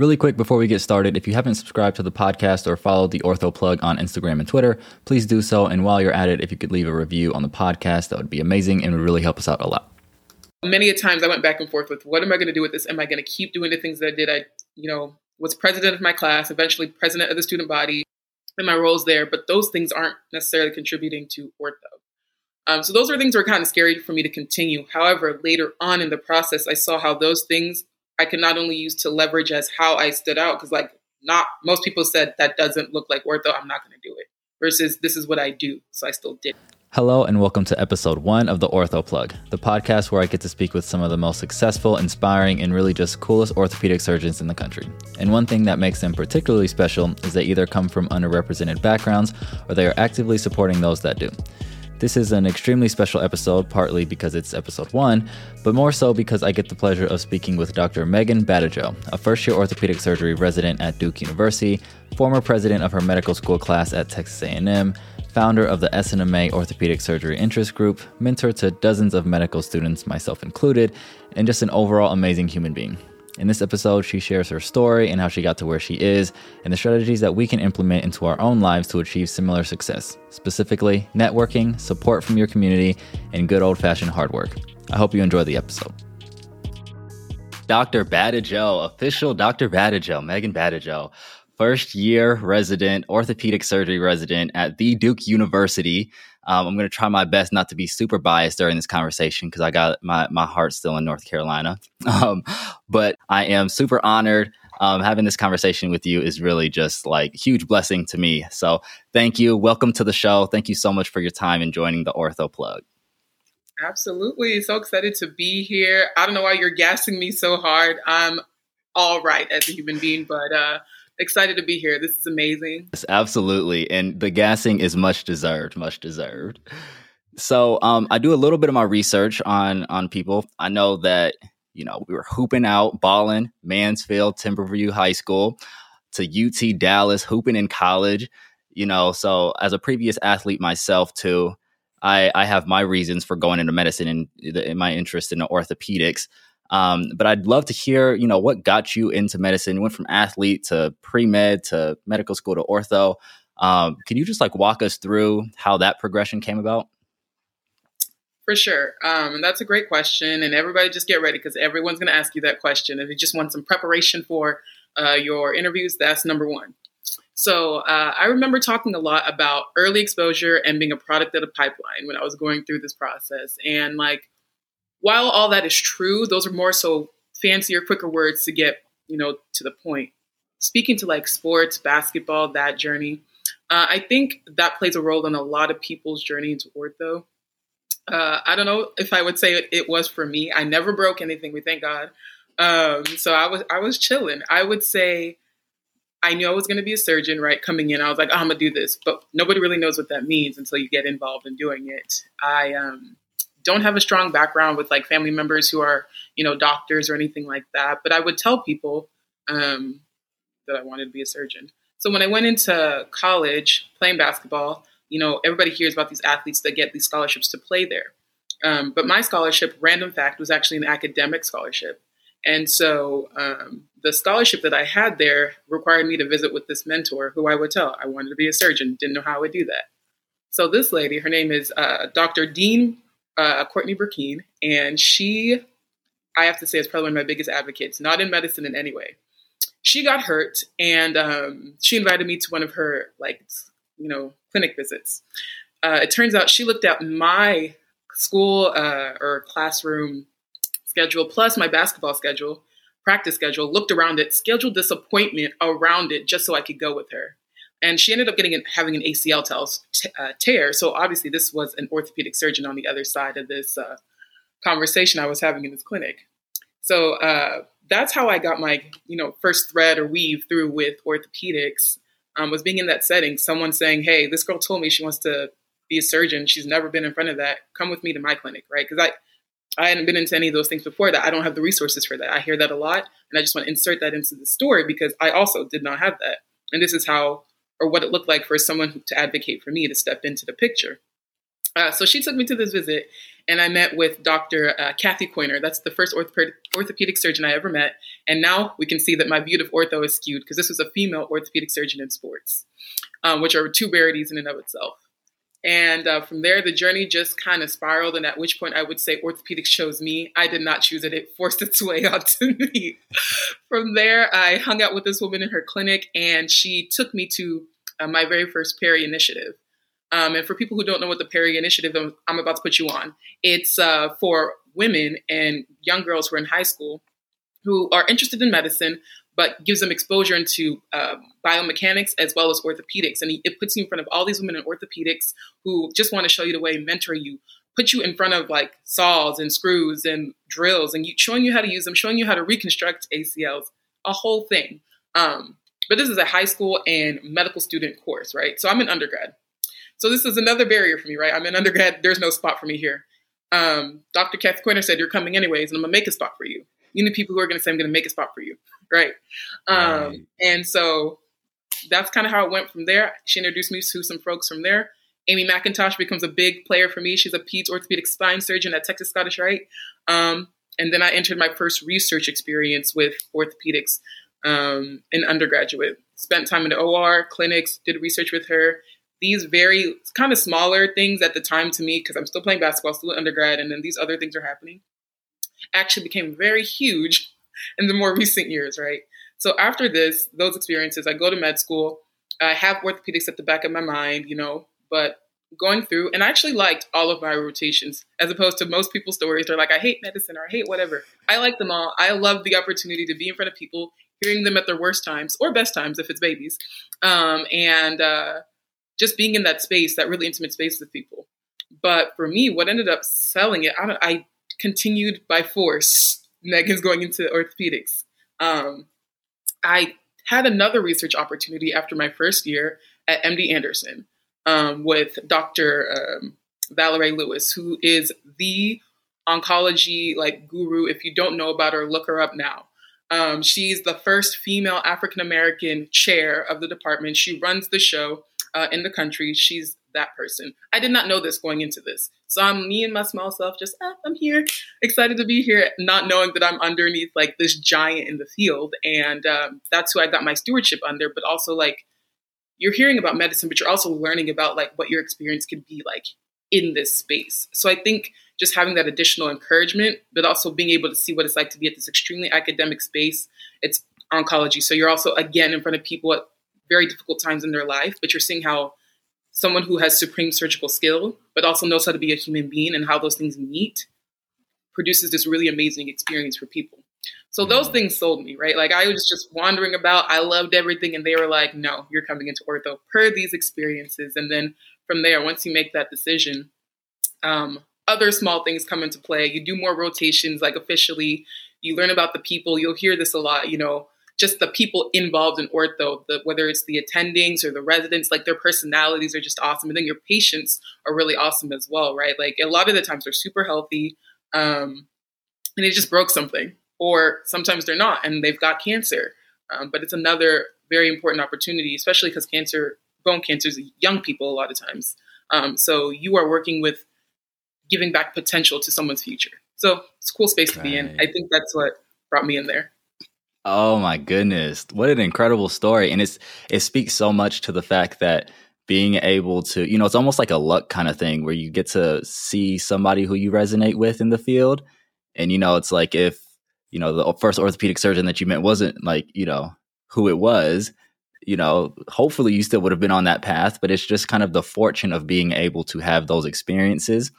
Really quick before we get started, if you haven't subscribed to the podcast or followed the Ortho Plug on Instagram and Twitter, please do so. And while you're at it, if you could leave a review on the podcast, that would be amazing and would really help us out a lot. Many a times I went back and forth with what am I going to do with this? Am I going to keep doing the things that I did? I, you know, was president of my class, eventually president of the student body, and my roles there, but those things aren't necessarily contributing to ortho. Um, so those are things that were kind of scary for me to continue. However, later on in the process, I saw how those things I could not only use to leverage as how I stood out, because like not most people said that doesn't look like ortho, I'm not going to do it. Versus this is what I do, so I still did. Hello, and welcome to episode one of the Ortho Plug, the podcast where I get to speak with some of the most successful, inspiring, and really just coolest orthopedic surgeons in the country. And one thing that makes them particularly special is they either come from underrepresented backgrounds or they are actively supporting those that do. This is an extremely special episode, partly because it's episode one, but more so because I get the pleasure of speaking with Dr. Megan Badejo, a first year orthopedic surgery resident at Duke University, former president of her medical school class at Texas A&M, founder of the SNMA Orthopedic Surgery Interest Group, mentor to dozens of medical students, myself included, and just an overall amazing human being. In this episode, she shares her story and how she got to where she is, and the strategies that we can implement into our own lives to achieve similar success. Specifically, networking, support from your community, and good old fashioned hard work. I hope you enjoy the episode. Dr. Badejo, official Dr. Badejo, Megan Badejo, first year resident, orthopedic surgery resident at the Duke University. Um, I'm going to try my best not to be super biased during this conversation because I got my, my heart still in North Carolina. Um, but I am super honored. Um, having this conversation with you is really just like huge blessing to me. So thank you. Welcome to the show. Thank you so much for your time and joining the Ortho Plug. Absolutely. So excited to be here. I don't know why you're gassing me so hard. I'm all right as a human being, but uh, excited to be here. This is amazing. Yes, absolutely. And the gassing is much deserved, much deserved. So um, I do a little bit of my research on on people. I know that, you know, we were hooping out, balling, Mansfield, Timberview High School to UT Dallas, hooping in college, you know, so as a previous athlete myself too, I, I have my reasons for going into medicine and in my interest in orthopedics. Um, but I'd love to hear, you know, what got you into medicine. You went from athlete to pre med to medical school to ortho. Um, can you just like walk us through how that progression came about? For sure. Um, and that's a great question. And everybody just get ready because everyone's going to ask you that question. If you just want some preparation for uh, your interviews, that's number one. So uh, I remember talking a lot about early exposure and being a product of the pipeline when I was going through this process. And like, while all that is true, those are more so fancier, quicker words to get, you know, to the point. Speaking to like sports, basketball, that journey, uh, I think that plays a role in a lot of people's journey into ortho. Uh, I don't know if I would say it, it, was for me. I never broke anything. We thank God. Um, so I was I was chilling. I would say I knew I was going to be a surgeon, right? Coming in, I was like, oh, I'm gonna do this, but nobody really knows what that means until you get involved in doing it. I um, don't have a strong background with like family members who are, you know, doctors or anything like that. But I would tell people um, that I wanted to be a surgeon. So when I went into college playing basketball, you know, everybody hears about these athletes that get these scholarships to play there. Um, but my scholarship, random fact, was actually an academic scholarship. And so um, the scholarship that I had there required me to visit with this mentor who I would tell I wanted to be a surgeon, didn't know how I would do that. So this lady, her name is uh, Dr. Dean uh, Courtney Burkeen, and she, I have to say, is probably one of my biggest advocates, not in medicine in any way. She got hurt, and um, she invited me to one of her, like, you know, clinic visits. Uh, it turns out she looked at my school uh, or classroom schedule plus my basketball schedule, practice schedule, looked around it, scheduled this appointment around it just so I could go with her and she ended up getting an, having an ACL t- uh, tear. So obviously, this was an orthopedic surgeon on the other side of this uh, conversation I was having in this clinic. So uh, that's how I got my you know first thread or weave through with orthopedics. Um, was being in that setting, someone saying, "Hey, this girl told me she wants to be a surgeon. She's never been in front of that. Come with me to my clinic, right?" Because I I hadn't been into any of those things before that. I don't have the resources for that. I hear that a lot, and I just want to insert that into the story because I also did not have that. And this is how or what it looked like for someone to advocate for me to step into the picture. Uh, so she took me to this visit, and I met with Dr. Uh, Kathy Coyner. That's the first orthopedic, orthopedic surgeon I ever met, And now we can see that my view of ortho is skewed because this was a female orthopedic surgeon in sports, um, which are two rarities in and of itself. And uh, from there, the journey just kind of spiraled. And at which point, I would say orthopedics chose me. I did not choose it, it forced its way onto me. from there, I hung out with this woman in her clinic, and she took me to uh, my very first Perry initiative. Um, and for people who don't know what the Perry initiative I'm, I'm about to put you on, it's uh, for women and young girls who are in high school who are interested in medicine but gives them exposure into uh, biomechanics as well as orthopedics. And it puts you in front of all these women in orthopedics who just want to show you the way, mentor you, put you in front of like saws and screws and drills, and you, showing you how to use them, showing you how to reconstruct ACLs, a whole thing. Um, but this is a high school and medical student course, right? So I'm an undergrad. So this is another barrier for me, right? I'm an undergrad. There's no spot for me here. Um, Dr. Kathy Quinter said, You're coming anyways, and I'm to make a spot for you. You need people who are to say, I'm to make a spot for you right? Um, right. And so that's kind of how it went from there. She introduced me to some folks from there. Amy McIntosh becomes a big player for me. She's a peds orthopedic spine surgeon at Texas Scottish Rite. Um, and then I entered my first research experience with orthopedics um, in undergraduate. Spent time in the OR, clinics, did research with her. These very kind of smaller things at the time to me, because I'm still playing basketball, still an undergrad, and then these other things are happening, actually became very huge in the more recent years, right? So after this, those experiences, I go to med school. I have orthopedics at the back of my mind, you know, but going through, and I actually liked all of my rotations, as opposed to most people's stories. They're like, I hate medicine or I hate whatever. I like them all. I love the opportunity to be in front of people, hearing them at their worst times or best times if it's babies, um, and uh, just being in that space, that really intimate space with people. But for me, what ended up selling it, I, I continued by force Megan's going into orthopedics. Um, I had another research opportunity after my first year at MD Anderson um, with Dr. Um, Valerae Lewis, who is the oncology like guru. If you don't know about her, look her up now. Um, she's the first female African American chair of the department. She runs the show uh, in the country. She's that person. I did not know this going into this. So I'm me and my small self, just ah, I'm here, excited to be here, not knowing that I'm underneath like this giant in the field, and um, that's who I got my stewardship under. But also like you're hearing about medicine, but you're also learning about like what your experience could be like in this space. So I think just having that additional encouragement, but also being able to see what it's like to be at this extremely academic space. It's oncology, so you're also again in front of people at very difficult times in their life, but you're seeing how someone who has supreme surgical skill, but also knows how to be a human being and how those things meet, produces this really amazing experience for people. So those mm. things sold me, right? Like I was just wandering about. I loved everything, and they were like, "No, you're coming into ortho per these experiences." And then from there, once you make that decision, um, other small things come into play. You do more rotations, like officially. You learn about the people. You'll hear this a lot. You know, just the people involved in ortho, the, whether it's the attendings or the residents, like their personalities are just awesome. And then your patients are really awesome as well, right? Like a lot of the times they're super healthy um, and they just broke something, or sometimes they're not and they've got cancer. Um, but it's another very important opportunity, especially because cancer, bone cancer is young people a lot of times. Um, so you are working with giving back potential to someone's future. So it's a cool space to be in. I think that's what brought me in there. Oh my goodness. What an incredible story. And it's it speaks so much to the fact that being able to, you know, it's almost like a luck kind of thing where you get to see somebody who you resonate with in the field. And you know, it's like if, you know, the first orthopedic surgeon that you met wasn't like, you know, who it was, you know, hopefully you still would have been on that path, but it's just kind of the fortune of being able to have those experiences.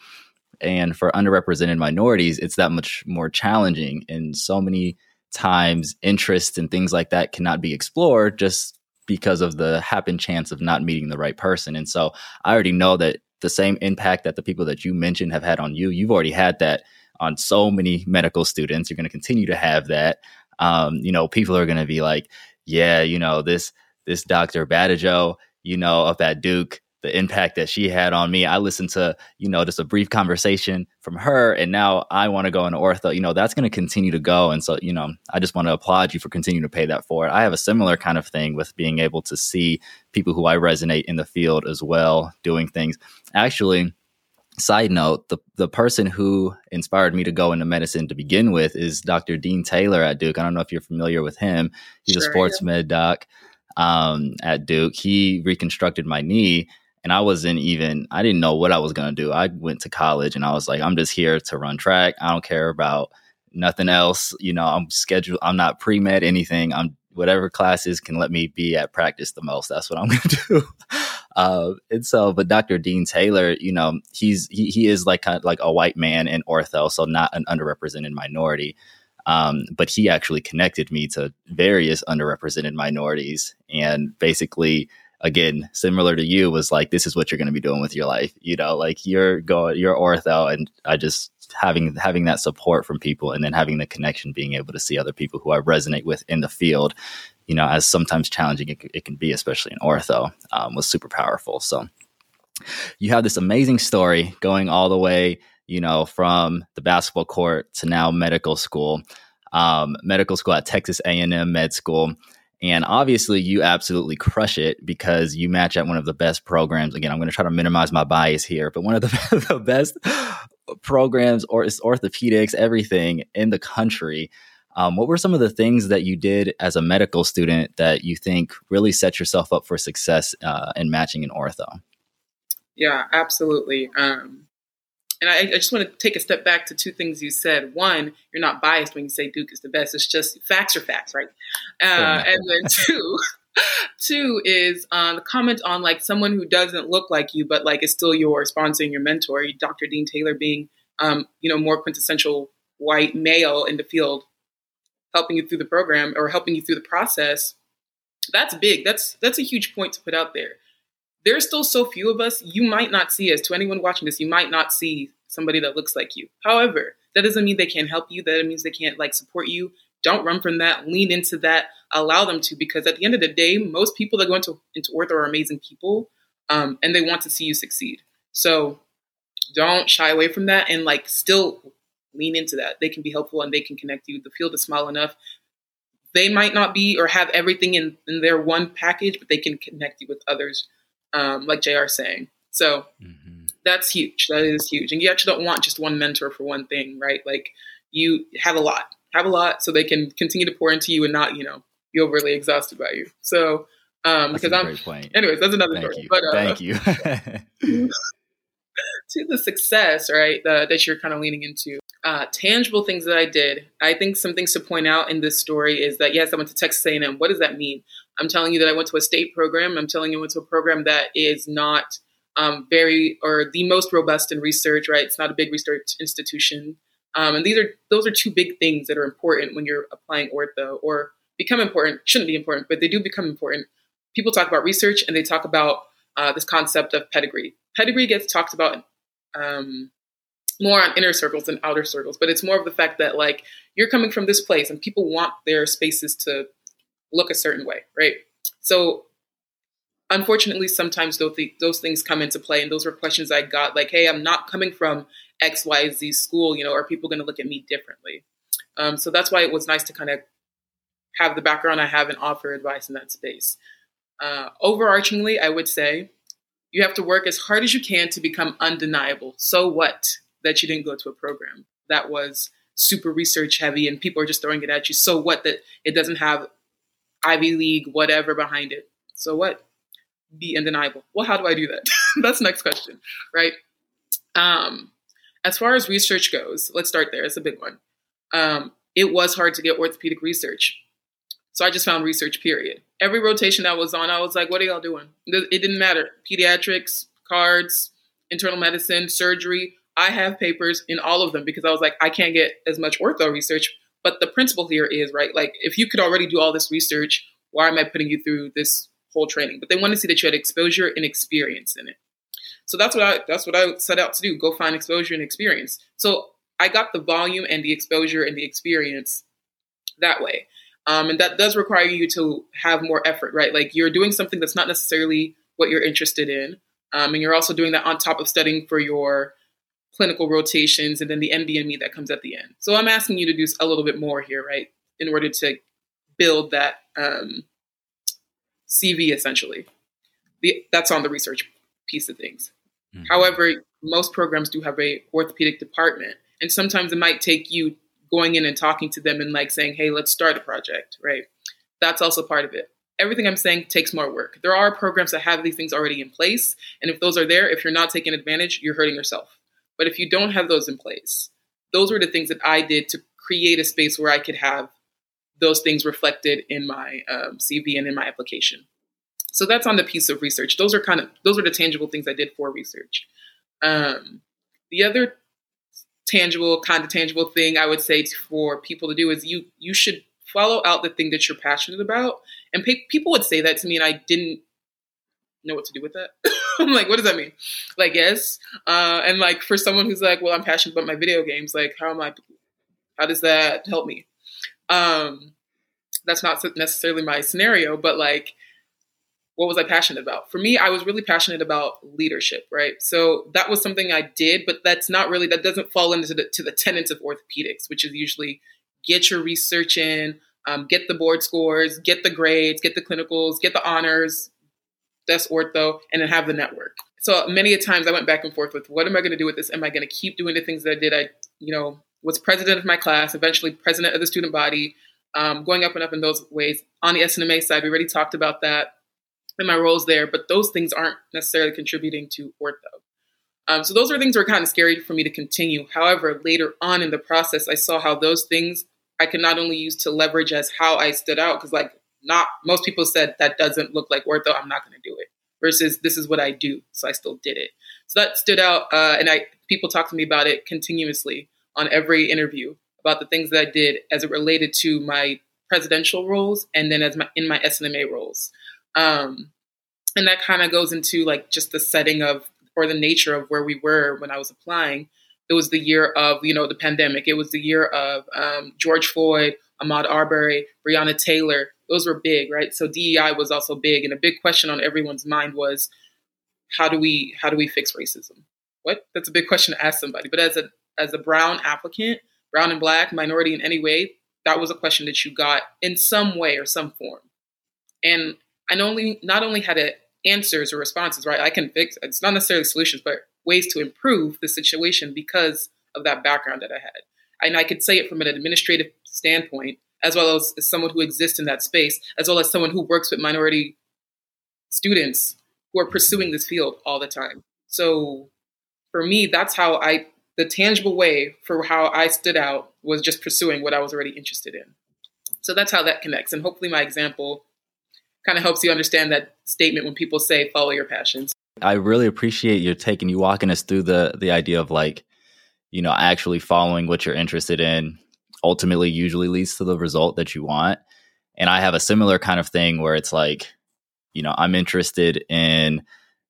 And for underrepresented minorities, it's that much more challenging in so many times interests and things like that cannot be explored just because of the happen chance of not meeting the right person. And so I already know that the same impact that the people that you mentioned have had on you, you've already had that on so many medical students. You're going to continue to have that. Um, you know, people are going to be like, yeah, you know, this this Dr. Badejo, you know, up at Duke, the impact that she had on me. I listened to, you know, just a brief conversation from her, and now I want to go into ortho. You know, that's going to continue to go. And so, you know, I just want to applaud you for continuing to pay that forward. I have a similar kind of thing with being able to see people who I resonate in the field as well doing things. Actually, side note, the the person who inspired me to go into medicine to begin with is Dr. Dean Taylor at Duke. I don't know if you're familiar with him. He's sure, a sports med doc um, at Duke. He reconstructed my knee, and I wasn't even I didn't know what I was gonna do. I went to college, and I was like, I'm just here to run track. I don't care about nothing else. You know, I'm scheduled. I'm not pre med anything. I'm whatever classes can let me be at practice the most. That's what I'm gonna do. Uh, and so, but Dr. Dean Taylor, you know, he's he, he is like kind of like a white man in ortho, so not an underrepresented minority. Um, but he actually connected me to various underrepresented minorities, and basically, again, similar to you, was like, this is what you're going to be doing with your life. You know, like you're going, you're ortho, and I just having having that support from people, and then having the connection, being able to see other people who I resonate with in the field, you know, as sometimes challenging it, it can be, especially in ortho, um, was super powerful. So you have this amazing story going all the way, you know, from the basketball court to now medical school, um, medical school at Texas A&M Med School. And obviously, you absolutely crush it because you match at one of the best programs. Again, I'm going to try to minimize my bias here, but one of the, the best programs or orthopedics, everything in the country. Um, what were some of the things that you did as a medical student that you think really set yourself up for success uh, in matching in ortho? Yeah, absolutely. Um, and I, I, just want to take a step back to two things you said. One, you're not biased when you say Duke is the best. It's just facts are facts, right? Uh, and then two, two is uh, the comment on like someone who doesn't look like you, but like is still your sponsor and your mentor. Dr. Dean Taylor being, um, you know, more quintessential white male in the field helping you through the program or helping you through the process, that's big. That's that's a huge point to put out there. There's still so few of us. You might not see us. To anyone watching this, you might not see somebody that looks like you. However, that doesn't mean they can't help you. That means they can't like support you. Don't run from that. Lean into that. Allow them to, because at the end of the day, most people that go into into ortho are amazing people, um, and they want to see you succeed. So don't shy away from that, and like still lean into that. They can be helpful and they can connect you. The field is small enough. They might not be or have everything in, in their one package, but they can connect you with others, um, like JR saying. So mm-hmm. that's huge. That is huge. And you actually don't want just one mentor for one thing, right? Like you have a lot, have a lot so they can continue to pour into you and not, you know, be overly exhausted by you. So, um, because I'm, point. anyways, that's another Thank story. You. But, uh, Thank you. to the success, right, uh, that you're kind of leaning into uh, tangible things that I did. I think some things to point out in this story is that yes, I went to Texas A&M. What does that mean? I'm telling you that I went to a state program. I'm telling you I went to a program that is not um, very or the most robust in research. Right? It's not a big research institution. Um, and these are those are two big things that are important when you're applying ortho or become important. Shouldn't be important, but they do become important. People talk about research and they talk about uh, this concept of pedigree. Pedigree gets talked about um, more on inner circles than outer circles, but it's more of the fact that like you're coming from this place and people want their spaces to look a certain way, right? So unfortunately, sometimes those, th- those things come into play. And those were questions I got like, hey, I'm not coming from XYZ school, you know, are people going to look at me differently? Um, so that's why it was nice to kind of have the background I have and offer advice in that space. Uh, overarchingly, I would say you have to work as hard as you can to become undeniable. So what? that you didn't go to a program that was super research heavy and people are just throwing it at you. So what that it doesn't have Ivy League, whatever behind it. So what? Be undeniable. Well, how do I do that? That's next question, right? Um, as far as research goes, let's start there. It's a big one. Um, it was hard to get orthopedic research. So I just found research, period. Every rotation that was on, I was like, what are y'all doing? It didn't matter. Pediatrics, cards, internal medicine, surgery, I have papers in all of them because I was like, I can't get as much ortho research. But the principle here is, right, like if you could already do all this research, why am I putting you through this whole training? But they want to see that you had exposure and experience in it. So that's what I that's what I set out to do. Go find exposure and experience. So I got the volume and the exposure and the experience that way. Um, and that does require you to have more effort, right? Like you're doing something that's not necessarily what you're interested in. Um, and you're also doing that on top of studying for your clinical rotations and then the NBME that comes at the end. So I'm asking you to do a little bit more here, right, in order to build that um, CV essentially. The, that's on the research piece of things. Mm-hmm. However, most programs do have a orthopedic department, and sometimes it might take you going in and talking to them and like saying, "Hey, let's start a project." Right? That's also part of it. Everything I'm saying takes more work. There are programs that have these things already in place, and if those are there, if you're not taking advantage, you're hurting yourself. But if you don't have those in place, those were the things that I did to create a space where I could have those things reflected in my um, CV and in my application. So that's on the piece of research. Those are kind of those are the tangible things I did for research. Um, the other tangible, kind of tangible thing I would say for people to do is you you should follow out the thing that you're passionate about. And pe- people would say that to me, and I didn't know what to do with that. I'm like, what does that mean? Like, yes. Uh, and like for someone who's like, well, I'm passionate about my video games. Like, how am I? How does that help me? Um, that's not necessarily my scenario, but like, what was I passionate about? For me, I was really passionate about leadership, right? So that was something I did, but that's not really that doesn't fall into the to the tenets of orthopedics, which is usually get your research in, um, get the board scores, get the grades, get the clinicals, get the honors, that's ortho, and then have the network. So many a times I went back and forth with what am I going to do with this? Am I going to keep doing the things that I did? I, you know, was president of my class, eventually president of the student body, um, going up and up in those ways. On the SNMA side, we already talked about that and my roles there, but those things aren't necessarily contributing to ortho. Um, so those are things that were kind of scary for me to continue. However, later on in the process, I saw how those things I could not only use to leverage as how I stood out, because like not most people said that doesn't look like ortho, I'm not going to do it. Versus this is what I do, so I still did it. So that stood out, uh, and I people talk to me about it continuously on every interview about the things that I did as it related to my presidential roles and then as my in my SNMA roles. Um, and that kind of goes into like just the setting of or the nature of where we were when I was applying. It was the year of you know the pandemic. It was the year of um, George Floyd, Ahmaud Arbery, Breonna Taylor. Those were big, right? So DEI was also big, and a big question on everyone's mind was, how do we how do we fix racism? What? That's a big question to ask somebody. But as a as a brown applicant, brown and black, minority in any way, that was a question that you got in some way or some form. And I not only not only had answers or responses, right? I can fix it's not necessarily solutions, but ways to improve the situation because of that background that I had. And I could say it from an administrative standpoint, as well as, someone who exists in that space, as well as someone who works with minority students who are pursuing this field all the time. So for me, that's how I the tangible way for how I stood out was just pursuing what I was already interested in. So that's how that connects. And hopefully my example kind of helps you understand that statement when people say follow your passions. I really appreciate your taking you walking us through the the idea of like, you know, actually following what you're interested in ultimately usually leads to the result that you want. And I have a similar kind of thing where it's like, you know, I'm interested in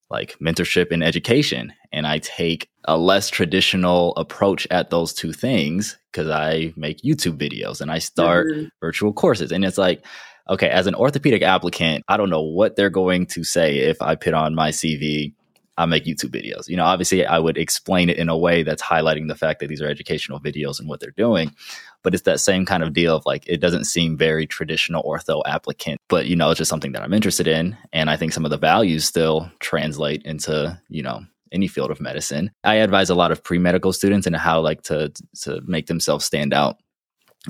like mentorship and education. And I take a less traditional approach at those two things because I make YouTube videos and I start mm-hmm. virtual courses. And it's like, okay, as an orthopedic applicant, I don't know what they're going to say if I put on my CV, I make YouTube videos. You know, obviously, I would explain it in a way that's highlighting the fact that these are educational videos and what they're doing. But it's that same kind of deal of like, it doesn't seem very traditional ortho applicant, but, you know, it's just something that I'm interested in. And I think some of the values still translate into, you know, any field of medicine. I advise a lot of pre medical students and how like to to make themselves stand out.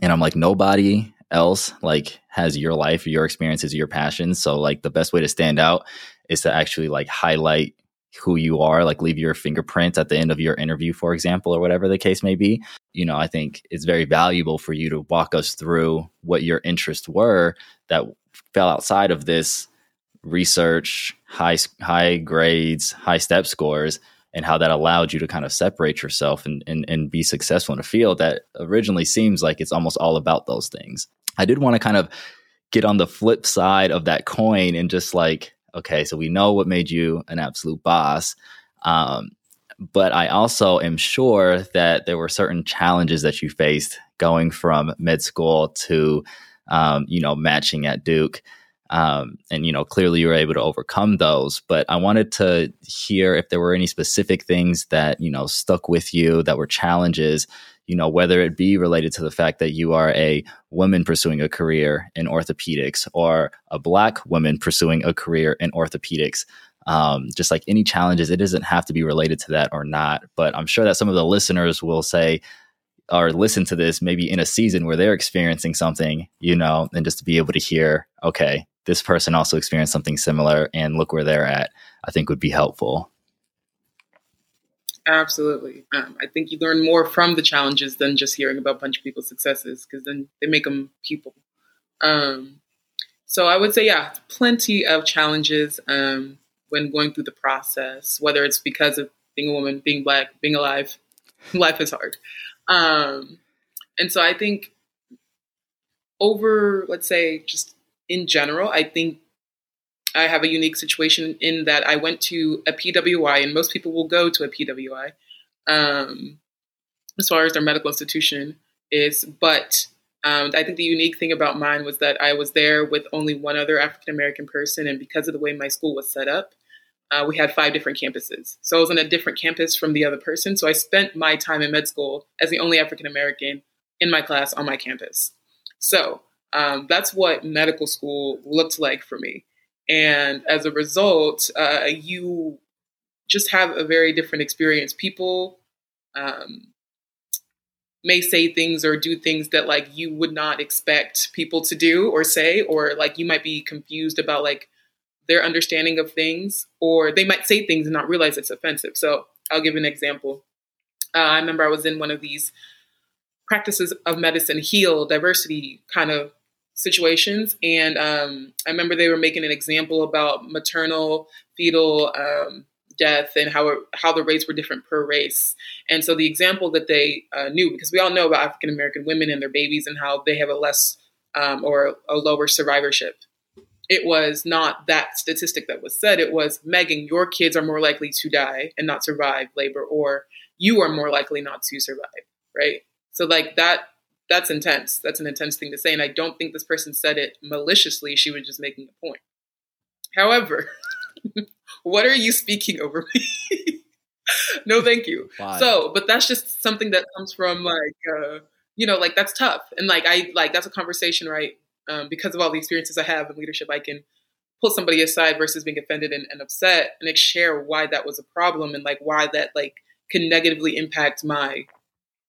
And I'm like, nobody else like has your life, your experiences, your passions. So like the best way to stand out is to actually like highlight who you are, like leave your fingerprints at the end of your interview, for example, or whatever the case may be. You know, I think it's very valuable for you to walk us through what your interests were that fell outside of this research, high high grades, high step scores, and how that allowed you to kind of separate yourself and, and, and be successful in a field that originally seems like it's almost all about those things. I did want to kind of get on the flip side of that coin and just like, okay, so we know what made you an absolute boss. Um, but I also am sure that there were certain challenges that you faced going from med school to, um, you know, matching at Duke. Um, and you know, clearly you were able to overcome those. But I wanted to hear if there were any specific things that you know stuck with you that were challenges you know, whether it be related to the fact that you are a woman pursuing a career in orthopedics or a black woman pursuing a career in orthopedics. um, just like any challenges, it doesn't have to be related to that or not. But I'm sure that some of the listeners will say, or listen to this maybe in a season where they're experiencing something, you know, and just to be able to hear, okay, this person also experienced something similar and look where they're at, I think would be helpful. Absolutely. Um, I think you learn more from the challenges than just hearing about a bunch of people's successes because then they make them people. Um, so I would say, yeah, plenty of challenges um, when going through the process, whether it's because of being a woman, being black, being alive. Life is hard. Um, and so I think over, let's say, just in general, I think I have a unique situation in that I went to a PWI, and most people will go to a PWI um, as far as their medical institution is. But um, I think the unique thing about mine was that I was there with only one other African American person, and because of the way my school was set up, uh, we had five different campuses. So I was on a different campus from the other person. So I spent my time in med school as the only African American in my class on my campus. So um, that's what medical school looked like for me. And as a result, uh, you just have a very different experience. People um, may say things or do things that like you would not expect people to do or say, or like you might be confused about like their understanding of things, or they might say things and not realize it's offensive. So I'll give an example. Uh, I remember I was in one of these practices of medicine, heal diversity kind of situations. And um, I remember they were making an example about maternal fetal um, death and how it, how the rates were different per race. And so the example that they uh, knew, because we all know about African American women and their babies and how they have a less um, or a lower survivorship. It was not that statistic that was said. It was Megan, your kids are more likely to die and not survive labor, or you are more likely not to survive, right? So like that that's intense. That's an intense thing to say. And I don't think this person said it maliciously. She was just making a point. However, what are you speaking over me? no, thank you. So, but that's just something that comes from like, uh, you know, like that's tough. And like, I like, that's a conversation, right? Um, because of all the experiences I have in leadership, I can pull somebody aside versus being offended and, and upset and like share why that was a problem and like why that like can negatively impact my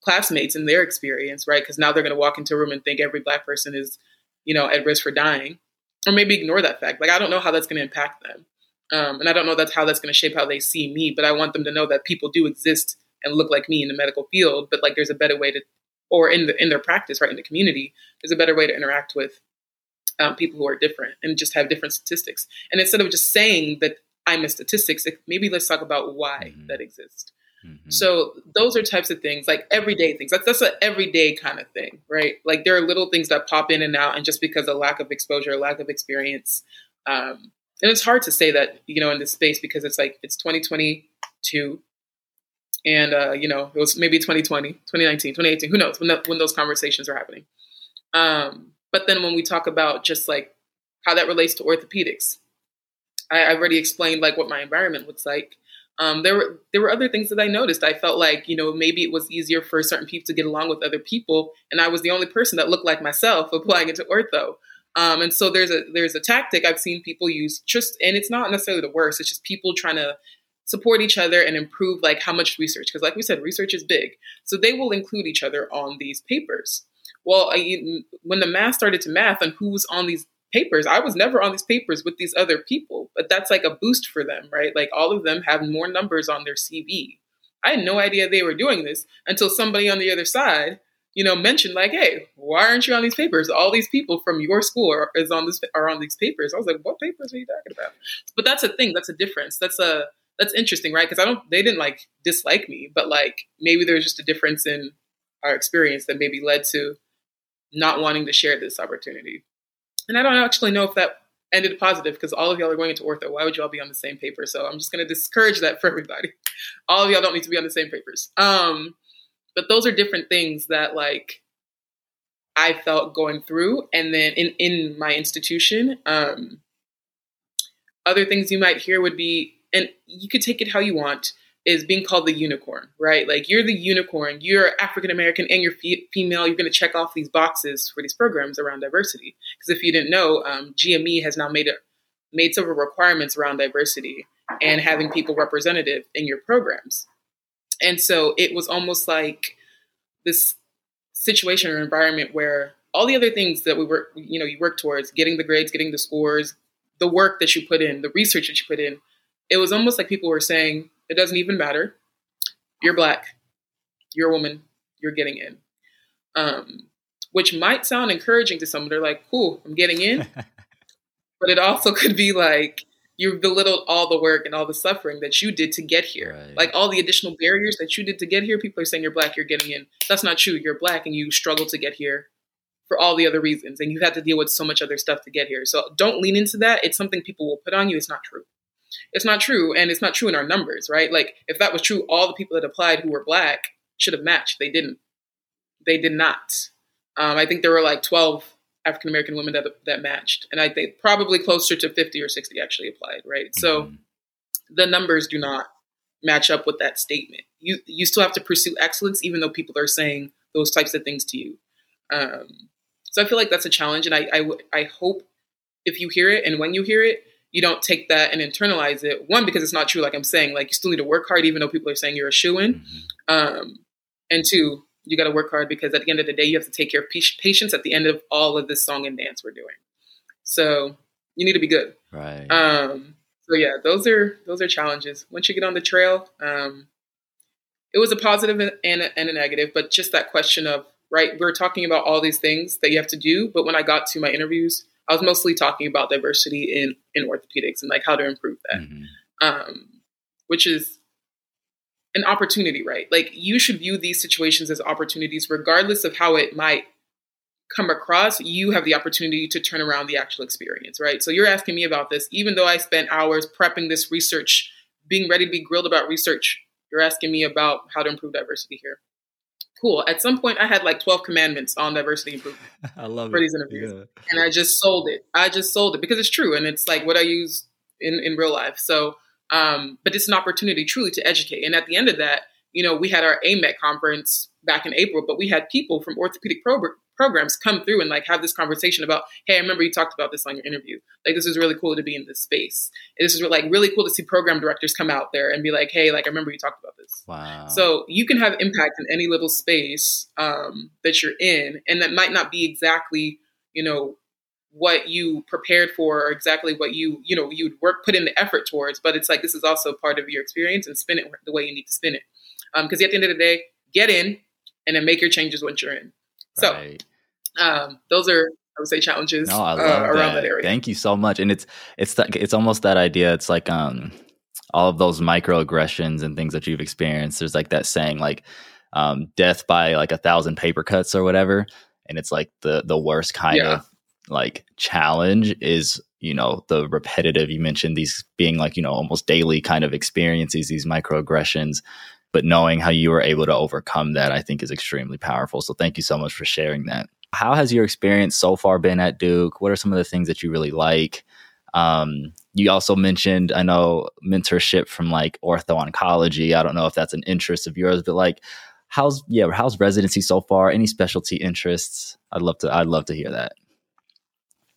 classmates and their experience, right? Because now they're going to walk into a room and think every black person is, you know, at risk for dying, or maybe ignore that fact. Like I don't know how that's going to impact them, um, and I don't know that's how that's going to shape how they see me. But I want them to know that people do exist and look like me in the medical field, but like there's a better way to, or in the in their practice, right in the community, there's a better way to interact with um, people who are different and just have different statistics. And instead of just saying that I'm a statistics, maybe let's talk about why mm-hmm. that exists. Mm-hmm. So those are types of things, like everyday things. That's that's an everyday kind of thing, right? Like there are little things that pop in and out, and just because of lack of exposure, lack of experience, um, and it's hard to say that you know in this space because it's like it's 2022, and uh, you know it was maybe 2020, 2019, 2018. Who knows when that, when those conversations are happening? Um, but then when we talk about just like how that relates to orthopedics, I, I've already explained like what my environment looks like um, there were there were other things that I noticed. I felt like you know maybe it was easier for certain people to get along with other people, and I was the only person that looked like myself applying it to ortho. Um, and so there's a there's a tactic I've seen people use just, and it's not necessarily the worst. It's just people trying to support each other and improve like how much research because like we said research is big so they will include each other on these papers well I, when the math started to math on who's on these papers. I was never on these papers with these other people, but that's like a boost for them, right? Like all of them have more numbers on their CV. I had no idea they were doing this until somebody on the other side, you know, mentioned like, "Hey, why aren't you on these papers? All these people from your school are, is on this are on these papers." I was like, "What papers are you talking about?" But that's a thing. That's a difference. That's a that's interesting, right? Because I don't. They didn't like dislike me, but like maybe there's just a difference in our experience that maybe led to not wanting to share this opportunity. And I don't actually know if that ended positive because all of y'all are going into ortho. Why would y'all be on the same paper? So I'm just going to discourage that for everybody. All of y'all don't need to be on the same papers. Um, but those are different things that like I felt going through, and then in in my institution, um, other things you might hear would be, and you could take it how you want is being called the unicorn, right? Like you're the unicorn, you're African American and you're fe- female. You're going to check off these boxes for these programs around diversity. Because if you didn't know, um, GME has now made it made several requirements around diversity, and having people representative in your programs. And so it was almost like this situation or environment where all the other things that we work, you know, you work towards getting the grades, getting the scores, the work that you put in, the research that you put in, it was almost like people were saying, it doesn't even matter. You're black, you're a woman, you're getting in. Um, which might sound encouraging to some. They're like, cool, I'm getting in. but it also could be like, you belittled all the work and all the suffering that you did to get here. Right. Like all the additional barriers that you did to get here, people are saying you're black, you're getting in. That's not true. You're black and you struggled to get here for all the other reasons. And you've had to deal with so much other stuff to get here. So don't lean into that. It's something people will put on you. It's not true. It's not true. And it's not true in our numbers, right? Like if that was true, all the people that applied who were black should have matched. They didn't. They did not. Um, I think there were like 12 African American women that that matched, and I think probably closer to 50 or 60 actually applied. Right, mm-hmm. so the numbers do not match up with that statement. You you still have to pursue excellence, even though people are saying those types of things to you. Um, so I feel like that's a challenge, and I, I I hope if you hear it and when you hear it, you don't take that and internalize it. One, because it's not true, like I'm saying, like you still need to work hard, even though people are saying you're a shoe in. Mm-hmm. Um, and two, you got to work hard because at the end of the day, you have to take care of patients at the end of all of this song and dance we're doing. So you need to be good. Right. Um, so yeah, those are those are challenges. Once you get on the trail, um, it was a positive and a, and a negative, but just that question of right, we are talking about all these things that you have to do, but when I got to my interviews, I was mostly talking about diversity in in orthopedics and like how to improve that, mm-hmm. um, which is an opportunity, right? Like you should view these situations as opportunities, regardless of how it might come across. You have the opportunity to turn around the actual experience, right? So you're asking me about this, even though I spent hours prepping this research, being ready to be grilled about research. You're asking me about how to improve diversity here. Cool. At some point, I had like 12 commandments on diversity improvement. I love for it. these interviews, yeah. and I just sold it. I just sold it because it's true, and it's like what I use in in real life. So um, but it's an opportunity truly to educate. And at the end of that, you know, we had our AMEC conference back in April, but we had people from orthopedic pro- programs come through and like have this conversation about, hey, I remember you talked about this on your interview. Like, this is really cool to be in this space. This is like really cool to see program directors come out there and be like, hey, like, I remember you talked about this. Wow. So you can have impact in any little space um, that you're in. And that might not be exactly, you know, what you prepared for or exactly what you you know you would work put in the effort towards but it's like this is also part of your experience and spin it the way you need to spin it because um, at the end of the day get in and then make your changes once you're in so right. Um, those are I would say challenges no, I uh, love uh, around that. that. area. Thank you so much. And it's it's th- it's almost that idea. It's like um all of those microaggressions and things that you've experienced. There's like that saying like um death by like a thousand paper cuts or whatever. And it's like the the worst kind yeah. of like challenge is you know the repetitive you mentioned these being like you know almost daily kind of experiences these microaggressions but knowing how you were able to overcome that i think is extremely powerful so thank you so much for sharing that how has your experience so far been at duke what are some of the things that you really like um, you also mentioned i know mentorship from like ortho oncology i don't know if that's an interest of yours but like how's yeah how's residency so far any specialty interests i'd love to i'd love to hear that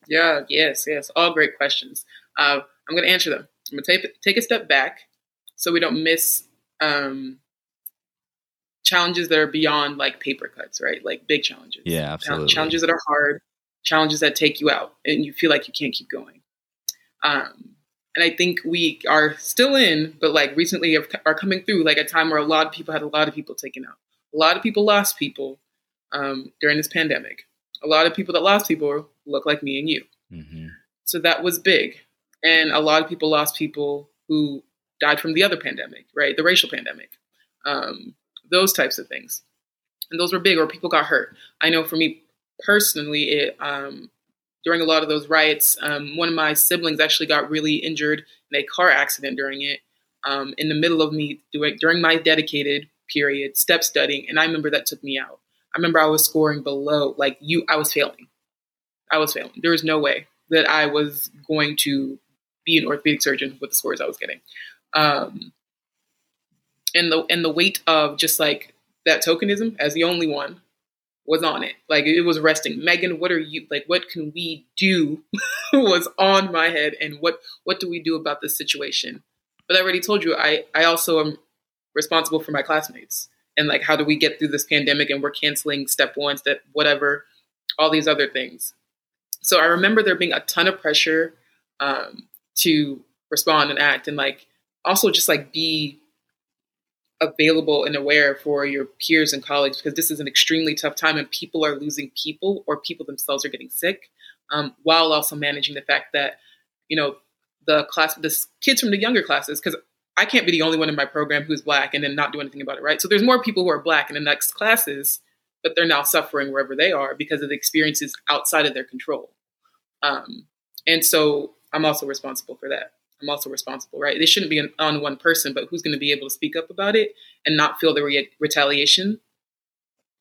yeah, yes, yes. All great questions. Uh, I'm going to answer them. I'm going to take, take a step back so we don't miss um, challenges that are beyond like paper cuts, right? Like big challenges. Yeah, absolutely. Challenges that are hard, challenges that take you out and you feel like you can't keep going. Um, and I think we are still in, but like recently are coming through like a time where a lot of people had a lot of people taken out. A lot of people lost people um, during this pandemic a lot of people that lost people look like me and you. Mm-hmm. So that was big. And a lot of people lost people who died from the other pandemic, right? The racial pandemic, um, those types of things. And those were big, or people got hurt. I know for me personally, it, um, during a lot of those riots, um, one of my siblings actually got really injured in a car accident during it. Um, in the middle of me doing during my dedicated period, step studying, and I remember that took me out. I remember I was scoring below, like you, I was failing. I was failing. There was no way that I was going to be an orthopedic surgeon with the scores I was getting. Um, and the and the weight of just like that tokenism as the only one was on it. Like it was resting. Megan, what are you like? What can we do? was on my head, and what what do we do about this situation? But I already told you, I, I also am responsible for my classmates. And like, how do we get through this pandemic and we're canceling step one, step whatever, all these other things. So I remember there being a ton of pressure um, to respond and act and like also just like be available and aware for your peers and colleagues because this is an extremely tough time and people are losing people or people themselves are getting sick um, while also managing the fact that you know the class the kids from the younger classes because i can't be the only one in my program who's black and then not do anything about it right? So there's more people who are black in the next classes but they're now suffering wherever they are because of the experiences outside of their control. Um, and so i'm also responsible for that I'm also responsible, right? They shouldn't be on one person, but who's going to be able to speak up about it and not feel the re- retaliation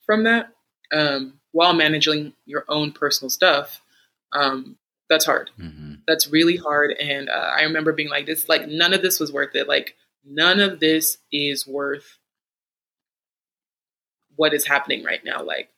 from that um, while managing your own personal stuff? Um, that's hard. Mm-hmm. That's really hard. And uh, I remember being like, this, like, none of this was worth it. Like, none of this is worth what is happening right now. Like,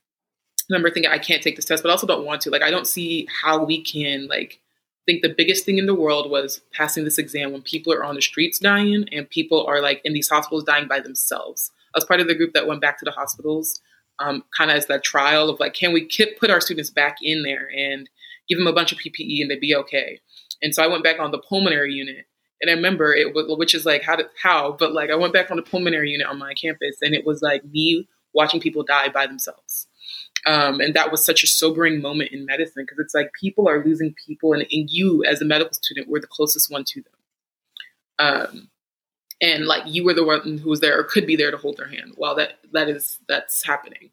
I remember thinking, I can't take this test, but I also don't want to. Like, I don't see how we can, like, think the biggest thing in the world was passing this exam when people are on the streets dying and people are like in these hospitals dying by themselves. I was part of the group that went back to the hospitals, um, kind of as that trial of like, can we put our students back in there and give them a bunch of PPE and they'd be okay? And so I went back on the pulmonary unit. And I remember it, which is like how, how, but like I went back on the pulmonary unit on my campus, and it was like me watching people die by themselves. Um, and that was such a sobering moment in medicine because it's like people are losing people, and, and, you, as a medical student, were the closest one to them. Um, and like you were the one who was there or could be there to hold their hand while that that is that's happening.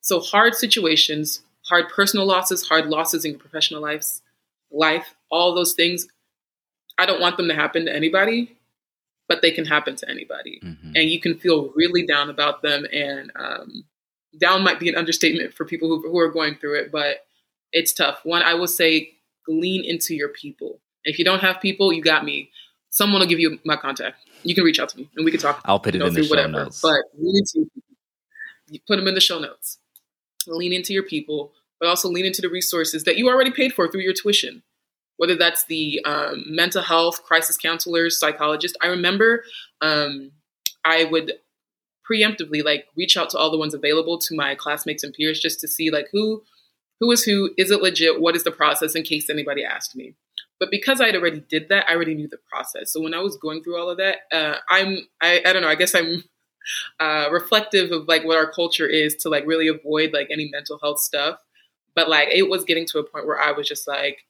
So hard situations, hard personal losses, hard losses in your professional lives, life, all those things. I don't want them to happen to anybody, but they can happen to anybody, mm-hmm. and you can feel really down about them and um, down might be an understatement for people who, who are going through it, but it's tough. One, I will say, lean into your people. If you don't have people, you got me. Someone will give you my contact. You can reach out to me and we can talk. I'll put it in the show whatever. notes. But lean into you put them in the show notes. Lean into your people, but also lean into the resources that you already paid for through your tuition. Whether that's the um, mental health, crisis counselors, psychologists. I remember um, I would preemptively like reach out to all the ones available to my classmates and peers just to see like who who is who is it legit what is the process in case anybody asked me. But because i'd already did that i already knew the process. So when i was going through all of that uh, i'm I, I don't know i guess i'm uh, reflective of like what our culture is to like really avoid like any mental health stuff. But like it was getting to a point where i was just like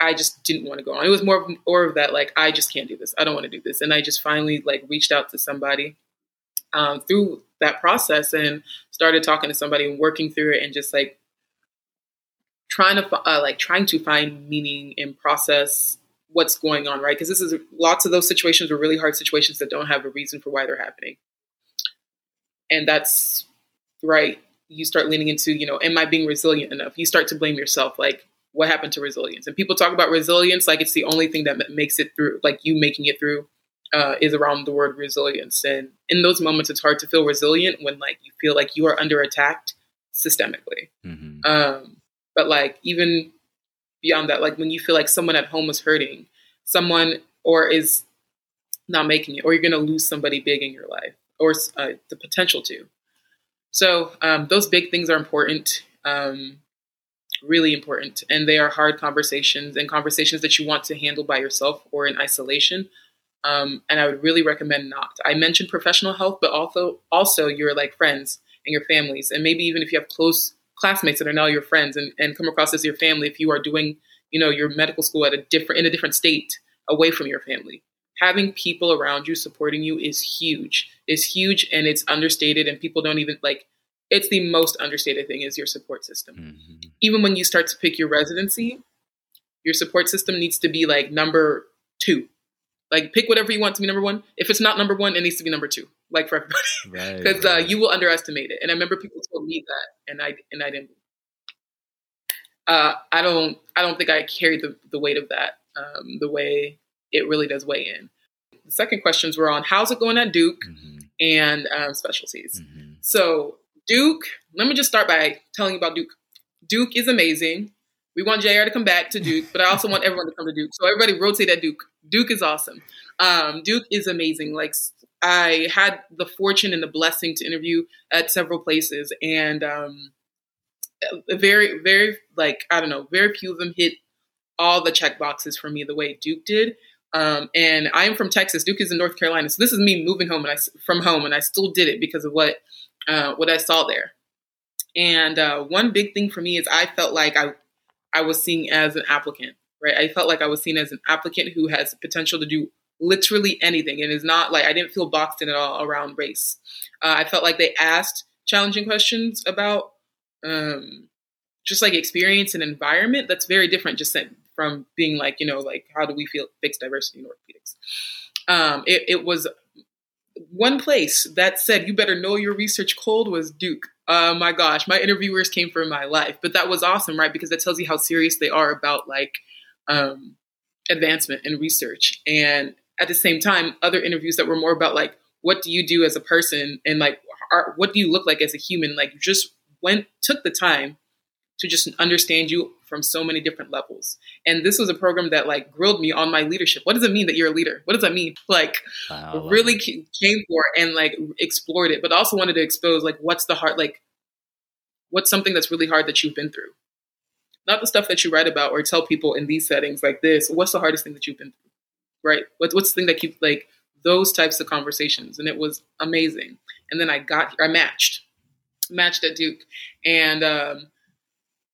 I just didn't want to go on. It was more of, more of that, like, I just can't do this. I don't want to do this. And I just finally like reached out to somebody um, through that process and started talking to somebody and working through it and just like trying to uh, like trying to find meaning and process what's going on, right? Because this is lots of those situations are really hard situations that don't have a reason for why they're happening. And that's right. You start leaning into, you know, am I being resilient enough? You start to blame yourself. Like, what happened to resilience? And people talk about resilience like it's the only thing that makes it through, like you making it through, uh, is around the word resilience. And in those moments, it's hard to feel resilient when like you feel like you are under attack systemically. Mm-hmm. Um, but like even beyond that, like when you feel like someone at home is hurting, someone or is not making it, or you're going to lose somebody big in your life, or uh, the potential to. So um, those big things are important. Um, really important. And they are hard conversations and conversations that you want to handle by yourself or in isolation. Um, and I would really recommend not. I mentioned professional health, but also also your like friends and your families, and maybe even if you have close classmates that are now your friends and, and come across as your family, if you are doing you know your medical school at a different in a different state away from your family, having people around you supporting you is huge. Is huge, and it's understated, and people don't even like it's the most understated thing is your support system. Mm-hmm. Even when you start to pick your residency, your support system needs to be like number two. Like pick whatever you want to be number one. If it's not number one, it needs to be number two. Like for everybody, because right, right. uh, you will underestimate it. And I remember people told me that, and I and I didn't. Uh, I don't. I don't think I carried the, the weight of that um, the way it really does weigh in. The second questions were on how's it going at Duke mm-hmm. and um, specialties. Mm-hmm. So Duke, let me just start by telling you about Duke. Duke is amazing. We want JR to come back to Duke, but I also want everyone to come to Duke. So everybody rotate at Duke. Duke is awesome. Um, Duke is amazing. Like I had the fortune and the blessing to interview at several places, and um, very, very like I don't know, very few of them hit all the check boxes for me the way Duke did. Um, and I am from Texas. Duke is in North Carolina, so this is me moving home and I from home, and I still did it because of what uh, what I saw there. And uh, one big thing for me is I felt like I I was seen as an applicant, right? I felt like I was seen as an applicant who has potential to do literally anything and is not like I didn't feel boxed in at all around race. Uh, I felt like they asked challenging questions about um, just like experience and environment that's very different just from being like you know like how do we feel fix diversity in orthopedics um, it, it was one place that said you better know your research cold was duke. Uh, my gosh my interviewers came for my life but that was awesome right? Because that tells you how serious they are about like um, advancement and research. And at the same time other interviews that were more about like what do you do as a person? And like are, what do you look like as a human? Like just went took the time to just understand you from so many different levels. And this was a program that like grilled me on my leadership. What does it mean that you're a leader? What does that mean? Like wow, really came for and like explored it, but also wanted to expose like what's the hard like what's something that's really hard that you've been through. Not the stuff that you write about or tell people in these settings like this. What's the hardest thing that you've been through? Right? What, what's the thing that keeps like those types of conversations? And it was amazing. And then I got I matched matched at Duke, and um,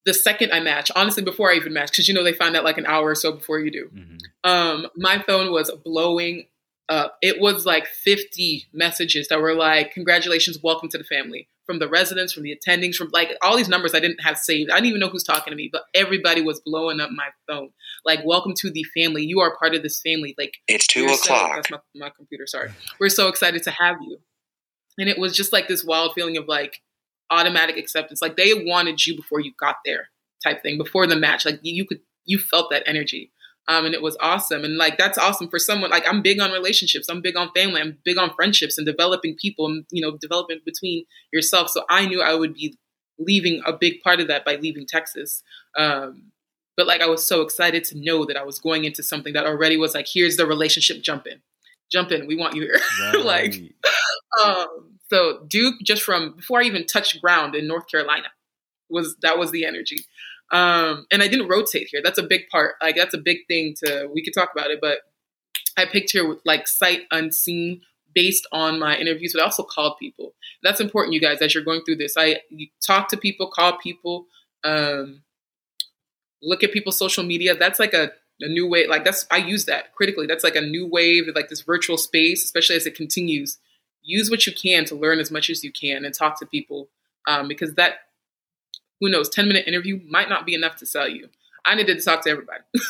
the second I match, honestly, before I even match, because you know they find out like an hour or so before you do. Mm-hmm. Um, my phone was blowing up. It was like 50 messages that were like, "Congratulations, welcome to the family." From the residents, from the attendings, from like all these numbers I didn't have saved. I didn't even know who's talking to me, but everybody was blowing up my phone. Like, welcome to the family. You are part of this family. Like, it's two o'clock. So, that's my, my computer. Sorry. We're so excited to have you. And it was just like this wild feeling of like, automatic acceptance. Like they wanted you before you got there, type thing. Before the match, like you could, you felt that energy, um, and it was awesome. And like that's awesome for someone. Like I'm big on relationships. I'm big on family. I'm big on friendships and developing people. And you know, development between yourself. So I knew I would be leaving a big part of that by leaving Texas. Um, but like I was so excited to know that I was going into something that already was like, here's the relationship. Jump in, jump in. We want you here. Right. like, um, so Duke, just from before I even touched ground in North Carolina, was that was the energy. Um, and I didn't rotate here. That's a big part. Like that's a big thing to. We could talk about it, but I picked here with like sight unseen based on my interviews, but I also called people. That's important, you guys, as you're going through this. I talk to people, call people, um, look at people's social media. That's like a, a new way. Like that's I use that critically. That's like a new wave like this virtual space, especially as it continues use what you can to learn as much as you can and talk to people um, because that who knows 10 minute interview might not be enough to sell you. I needed to talk to everybody.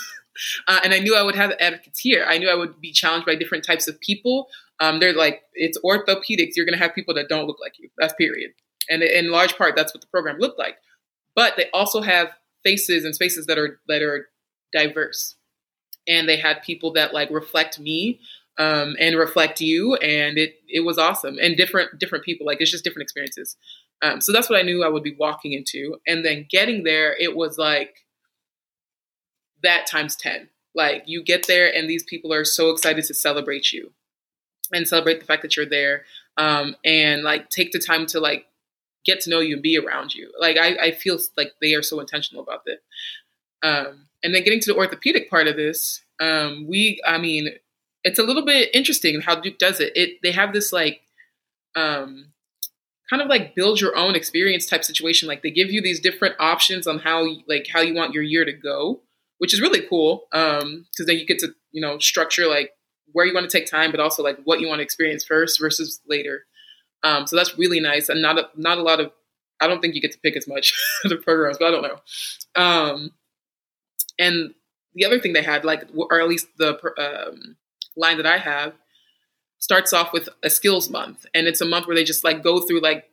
Uh, and i knew i would have advocates here i knew i would be challenged by different types of people. Um, they're like it's orthopedics. You're going to have people that don't look like you. That's period. And in large part that's what the program looked like. But they also have faces and spaces that are that are diverse. And they had people that like reflect me um, and reflect you. And it it was awesome and different different people. Like it's just different experiences. Um, so that's what I knew I would be walking into. And then getting there, it was like that times ten. Like you get there, and these people are so excited to celebrate you and celebrate the fact that you're there. Um, and like take the time to like get to know you and be around you. Like I, I feel like they are so intentional about that. Um, and then getting to the orthopedic part of this, um, we, I mean, it's a little bit interesting how Duke does it. It they have this like um kind of like build your own experience type situation. Like they give you these different options on how like how you want your year to go, which is really cool. Um, because then you get to you know structure like where you want to take time, but also like what you want to experience first versus later. Um, so that's really nice, and not a, not a lot of. I don't think you get to pick as much the programs, but I don't know. Um, and the other thing they had, like, or at least the um, line that I have starts off with a skills month. And it's a month where they just like go through like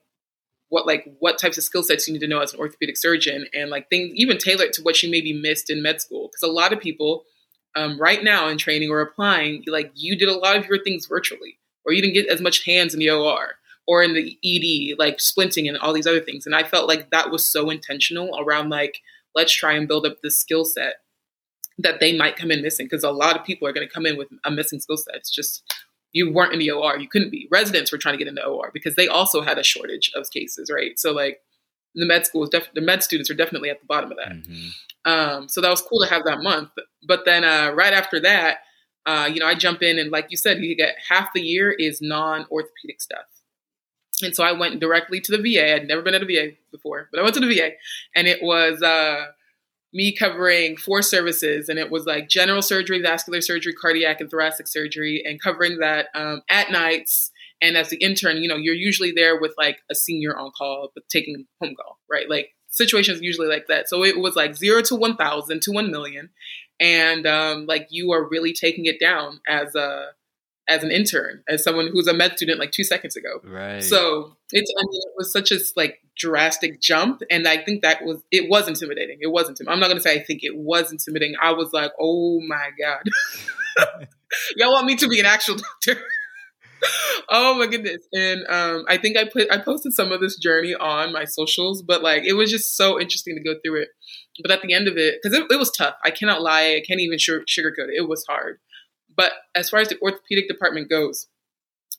what like what types of skill sets you need to know as an orthopedic surgeon and like things even tailored to what you maybe missed in med school. Because a lot of people um, right now in training or applying, like you did a lot of your things virtually, or you didn't get as much hands in the OR or in the ED, like splinting and all these other things. And I felt like that was so intentional around like let's try and build up this skill set that they might come in missing because a lot of people are going to come in with a missing skill set. It's just you weren't in the OR, you couldn't be. Residents were trying to get in the OR because they also had a shortage of cases, right? So like the med school def- the med students are definitely at the bottom of that. Mm-hmm. Um, so that was cool to have that month. But then uh, right after that, uh, you know, I jump in and like you said, you get half the year is non-orthopedic stuff. And so I went directly to the VA. I'd never been at a VA before, but I went to the VA, and it was uh, me covering four services, and it was like general surgery, vascular surgery, cardiac, and thoracic surgery, and covering that um, at nights. And as the intern, you know, you're usually there with like a senior on call, but taking home call, right? Like situations usually like that. So it was like zero to 1,000 to 1 million. And um, like you are really taking it down as a as an intern, as someone who's a med student like two seconds ago. Right. So it's I mean, it was such a like drastic jump, and I think that was it was intimidating. It wasn't. I'm not gonna say I think it was intimidating. I was like, oh my god, y'all want me to be an actual doctor? oh my goodness and um, i think i put i posted some of this journey on my socials but like it was just so interesting to go through it but at the end of it because it, it, was tough i cannot lie i can't even sugarcoat it it was hard but as far as the orthopedic department goes,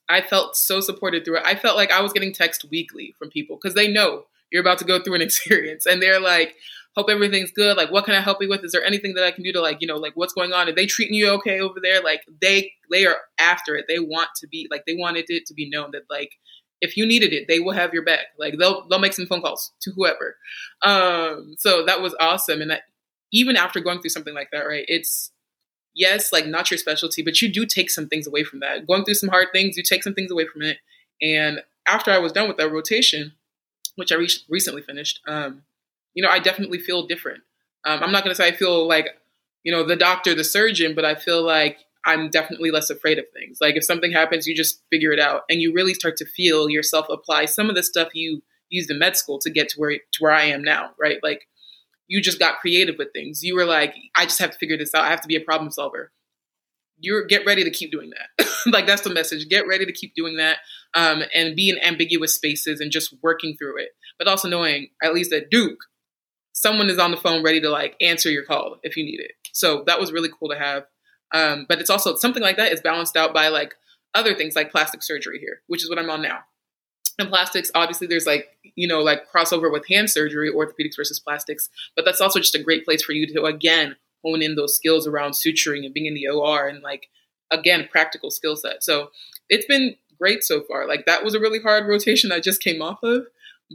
I felt so supported through it. I felt like I was getting text weekly from people because they know you're about to go through an experience and they're like, hope everything's good. Like, what can I help you with? Is there anything that I can do to like, you know, like what's going on? Are they treating you okay over there? Like they they are after it. They want to be like they wanted it to be known that like if you needed it, they will have your back. Like they'll they'll make some phone calls to whoever. Um, so that was awesome. And that even after going through something like that, right? It's yes, like not your specialty, but you do take some things away from that. Going through some hard things, you take some things away from it. And after I was done with that rotation, which I re- recently finished, um, you know, I definitely feel different. Um, I'm not going to say I feel like, you know, the doctor, the surgeon, but I feel like I'm definitely less afraid of things. Like if something happens, you just figure it out, and you really start to feel yourself apply some of the stuff you used in med school to get to where to where I am now, right? Like you just got creative with things. You were like, I just have to figure this out. I have to be a problem solver. You're get ready to keep doing that. like that's the message. Get ready to keep doing that um, and be in ambiguous spaces and just working through it. But also knowing, at least at Duke, someone is on the phone ready to like answer your call if you need it. So that was really cool to have. Um, but it's also something like that is balanced out by like other things like plastic surgery here, which is what I'm on now and plastics obviously there's like you know like crossover with hand surgery orthopedics versus plastics but that's also just a great place for you to again hone in those skills around suturing and being in the or and like again practical skill set. So it's been great so far. Like that was a really hard rotation i just came off of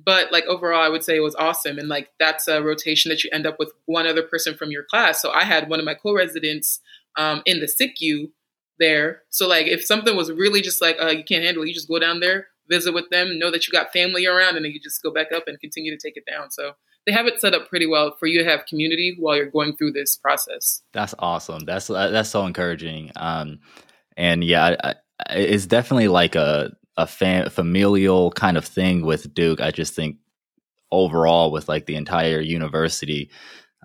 but like overall i would say it was awesome. And like that's a rotation that you end up with one other person from your class. So i had one of my co-residents um, in the sicu there. So like if something was really just like uh, you can't handle it you just go down there visit with them, know that you got family around, and then you just go back up and continue to take it down. So they have it set up pretty well for you to have community while you're going through this process. That's awesome. That's uh, that's so encouraging. Um, and yeah, I, I, it's definitely like a a fam- familial kind of thing with Duke. I just think overall with like the entire university,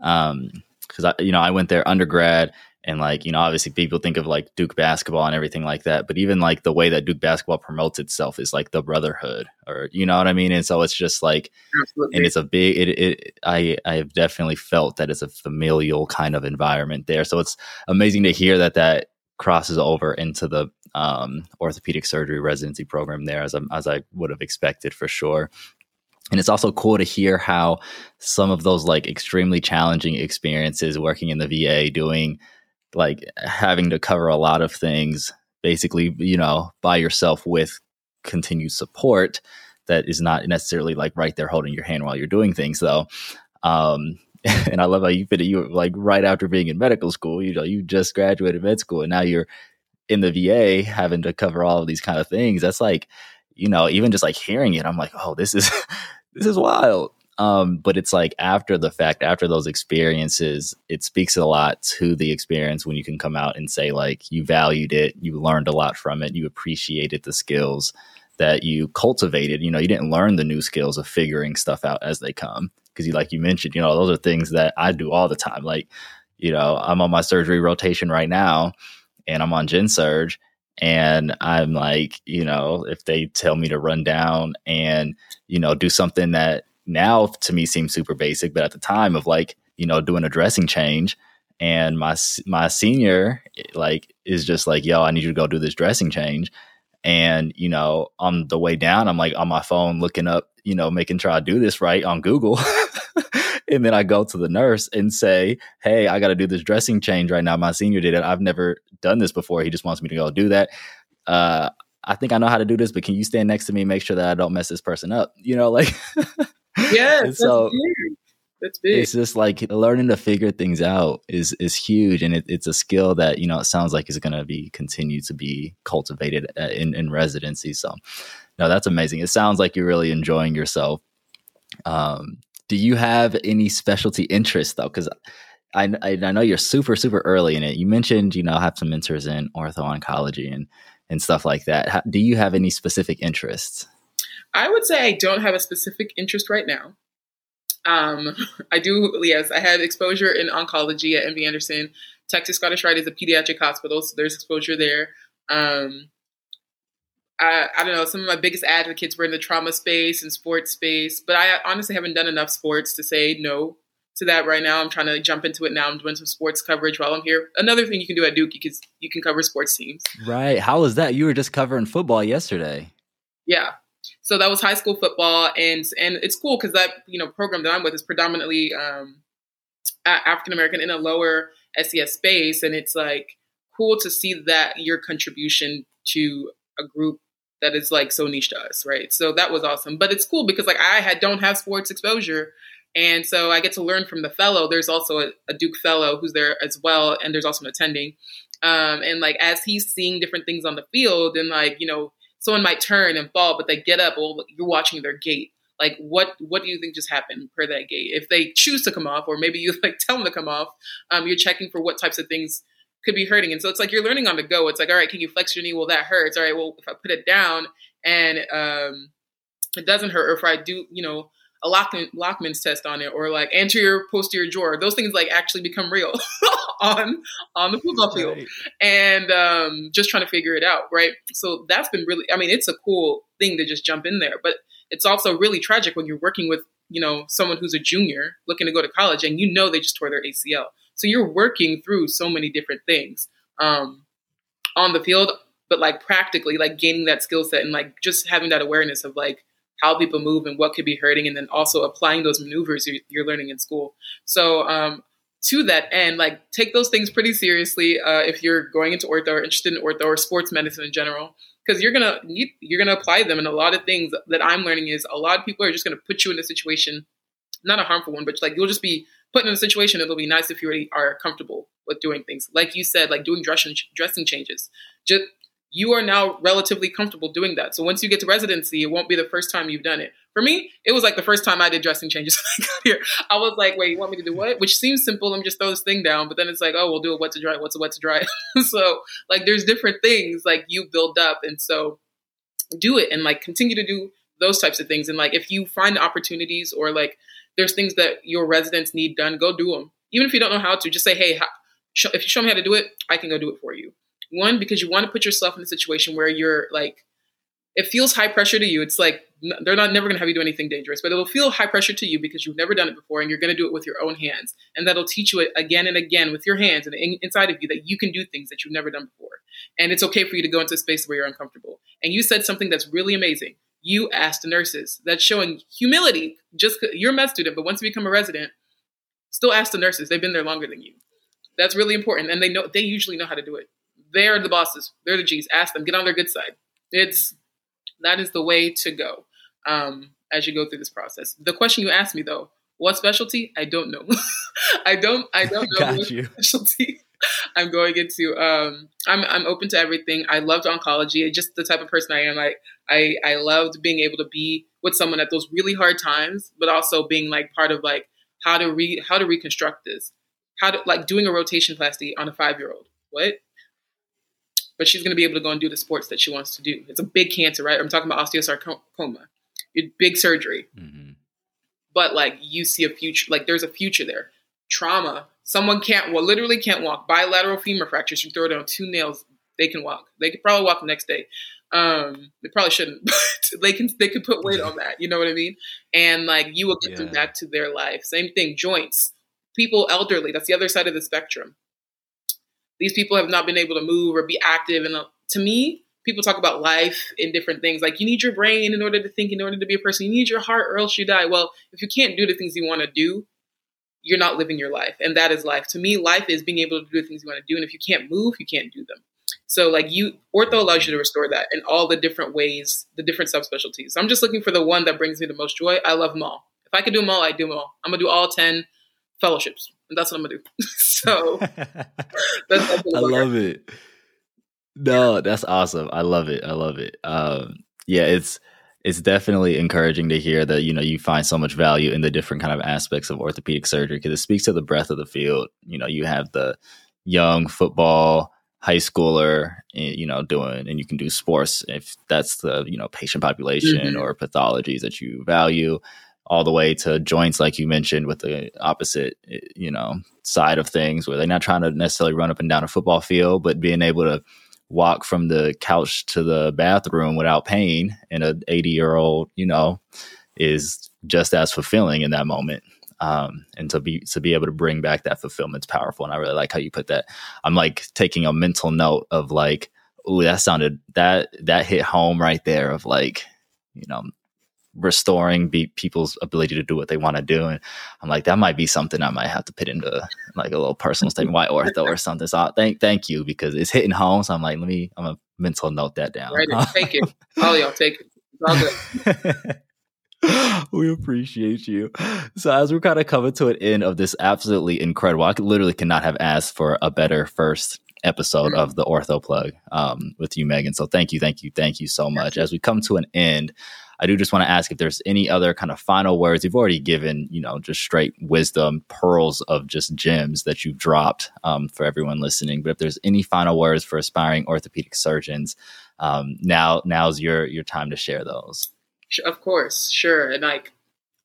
um, because I you know I went there undergrad and like you know obviously people think of like duke basketball and everything like that but even like the way that duke basketball promotes itself is like the brotherhood or you know what i mean? And so it's just like Absolutely. and it's a big it, it i i have definitely felt that it's a familial kind of environment there. So it's amazing to hear that that crosses over into the um, orthopedic surgery residency program there as, I, as I would have expected for sure. And it's also cool to hear how some of those like extremely challenging experiences working in the VA doing like having to cover a lot of things basically, you know, by yourself with continued support that is not necessarily like right there holding your hand while you're doing things though. Um, and I love how you fit it. You like right after being in medical school, you know, you just graduated med school and now you're in the VA having to cover all of these kind of things. That's like, you know, even just like hearing it, I'm like, oh, this is this is wild. Um, but it's like after the fact, after those experiences, it speaks a lot to the experience when you can come out and say, like, you valued it, you learned a lot from it, you appreciated the skills that you cultivated. You know, you didn't learn the new skills of figuring stuff out as they come. Because you, like you mentioned, you know, those are things that I do all the time. Like, you know, I'm on my surgery rotation right now and I'm on gen surge and I'm like, you know, if they tell me to run down and, you know, do something that now to me seems super basic, but at the time of like, you know, doing a dressing change and my my senior like is just like, "Yo, I need you to go do this dressing change." And, you know, on the way down, I'm like on my phone looking up, you know, making sure I do this right on Google. and then I go to the nurse and say, Hey, I got to do this dressing change right now. My senior did it. I've never done this before. He just wants me to go do that. Uh, I think I know how to do this, but can you stand next to me and make sure that I don't mess this person up? You know, like, yeah. so that's big. It's just like learning to figure things out is is huge, and it, it's a skill that you know it sounds like is going to be continue to be cultivated uh, in in residency. So, no, that's amazing. It sounds like you're really enjoying yourself. Um, do you have any specialty interests though? Because I, I, I know you're super super early in it. You mentioned you know have some mentors in ortho oncology and and stuff like that. How, do you have any specific interests? I would say I don't have a specific interest right now. Um, I do, yes, I had exposure in oncology at MD Anderson. Texas Scottish Rite is a pediatric hospital, so there's exposure there. Um, I, I, don't know, some of my biggest advocates were in the trauma space and sports space, but I honestly haven't done enough sports to say no to that right now. I'm trying to jump into it now. I'm doing some sports coverage while I'm here. Another thing you can do at Duke, because you can cover sports teams. Right. How was that? You were just covering football yesterday. Yeah. So that was high school football, and and it's cool because that you know program that I'm with is predominantly um, African American in a lower SES space, and it's like cool to see that your contribution to a group that is like so niche to us, right? So that was awesome. But it's cool because like I had don't have sports exposure. And so I get to learn from the fellow. There's also a, a Duke fellow who's there as well, and there's also an attending. Um, and like as he's seeing different things on the field, and like you know, someone might turn and fall, but they get up. Well, you're watching their gait. Like what what do you think just happened per that gait? If they choose to come off, or maybe you like tell them to come off, um, you're checking for what types of things could be hurting. And so it's like you're learning on the go. It's like, all right, can you flex your knee? Well, that hurts. All right, well, if I put it down and um, it doesn't hurt, or if I do, you know, a Lockman, Lachman's test on it, or like anterior posterior drawer, those things like actually become real on on the football field, right. and um, just trying to figure it out, right? So that's been really, I mean, it's a cool thing to just jump in there, but it's also really tragic when you're working with you know someone who's a junior looking to go to college, and you know they just tore their ACL. So you're working through so many different things um, on the field, but like practically, like gaining that skill set and like just having that awareness of like how people move and what could be hurting, and then also applying those maneuvers you're, learning in school. So um, to that end, like take those things pretty seriously uh, if you're going into ortho or interested in ortho or sports medicine in general, because you're gonna you, you're gonna apply them. And a lot of things that I'm learning is a lot of people are just gonna put you in a situation, not a harmful one, but like you'll just be put in a situation, it'll be nice if you already are comfortable with doing things. Like you said, like doing dressing dressing changes. Just you are now relatively comfortable doing that. So once you get to residency, it won't be the first time you've done it. For me, it was like the first time I did dressing changes when I got here. I was like, wait, you want me to do what? Which seems simple. Let me just throw this thing down. But then it's like, oh, we'll do a wet to dry. What's a wet to dry? so like there's different things like you build up. And so do it and like continue to do those types of things. And like if you find opportunities or like there's things that your residents need done, go do them. Even if you don't know how to, just say, hey, if you show me how to do it, I can go do it for you. One, because you want to put yourself in a situation where you're like, it feels high pressure to you. It's like they're not never going to have you do anything dangerous, but it'll feel high pressure to you because you've never done it before and you're going to do it with your own hands. And that'll teach you it again and again with your hands and inside of you that you can do things that you've never done before. And it's okay for you to go into a space where you're uncomfortable. And you said something that's really amazing you asked the nurses. That's showing humility. Just you're a med student, but once you become a resident, still ask the nurses. They've been there longer than you. That's really important, and they know they usually know how to do it. They're the bosses. They're the G's. Ask them. Get on their good side. It's that is the way to go um, as you go through this process. The question you asked me though, what specialty? I don't know. I don't. I don't know what you. specialty. I'm going into. Um, I'm I'm open to everything. I loved oncology. Just the type of person I am. Like I I loved being able to be with someone at those really hard times, but also being like part of like how to re how to reconstruct this, how to like doing a rotation plasty on a five year old. What? But she's going to be able to go and do the sports that she wants to do. It's a big cancer, right? I'm talking about osteosarcoma, big surgery. Mm-hmm. But like you see a future, like there's a future there. Trauma Someone can't, well, literally can't walk. Bilateral femur fractures. You throw down two nails, they can walk. They could probably walk the next day. Um, they probably shouldn't, but they can they can put weight on that. You know what I mean? And like you will get yeah. them back to their life. Same thing, joints. People elderly. That's the other side of the spectrum. These people have not been able to move or be active, and uh, to me, people talk about life in different things. Like you need your brain in order to think, in order to be a person. You need your heart, or else you die. Well, if you can't do the things you want to do, you're not living your life, and that is life. To me, life is being able to do the things you want to do, and if you can't move, you can't do them. So like you, ortho allows you to restore that in all the different ways, the different subspecialties. So I'm just looking for the one that brings me the most joy. I love them all. If I could do them all, I do them all. I'm gonna do all ten fellowships, and that's what I'm gonna do. so I love it. No, that's awesome. I love it. I love it. Um, yeah, it's it's definitely encouraging to hear that you know you find so much value in the different kind of aspects of orthopedic surgery because it speaks to the breadth of the field. You know, you have the young football high schooler, eh, you know, doing, and you can do sports if that's the you know patient population mm-hmm. or pathologies that you value, all the way to joints, like you mentioned, with the opposite, you know, side of things, where they're not trying to necessarily run up and down a football field, but being able to walk from the couch to the bathroom without pain and an 80 year old you know is just as fulfilling in that moment. Um, and to be to be able to bring back that fulfillment's powerful and i really like how you put that. I'm like taking a mental note of like oh that sounded that that hit home right there of like you know restoring be people's ability to do what they want to do. And I'm like, that might be something I might have to put into like a little personal statement, why ortho or something. So I, thank thank you because it's hitting home. So I'm like, let me I'm a mental note that down. Right, take it. All y'all take it. we appreciate you. So as we're kind of coming to an end of this absolutely incredible, I literally cannot have asked for a better first episode mm-hmm. of the Ortho Plug um, with you, Megan. So thank you, thank you, thank you so much. As we come to an end, I do just want to ask if there's any other kind of final words you've already given, you know, just straight wisdom, pearls of just gems that you've dropped um, for everyone listening. But if there's any final words for aspiring orthopedic surgeons, um, now now's your your time to share those. Of course, sure, and like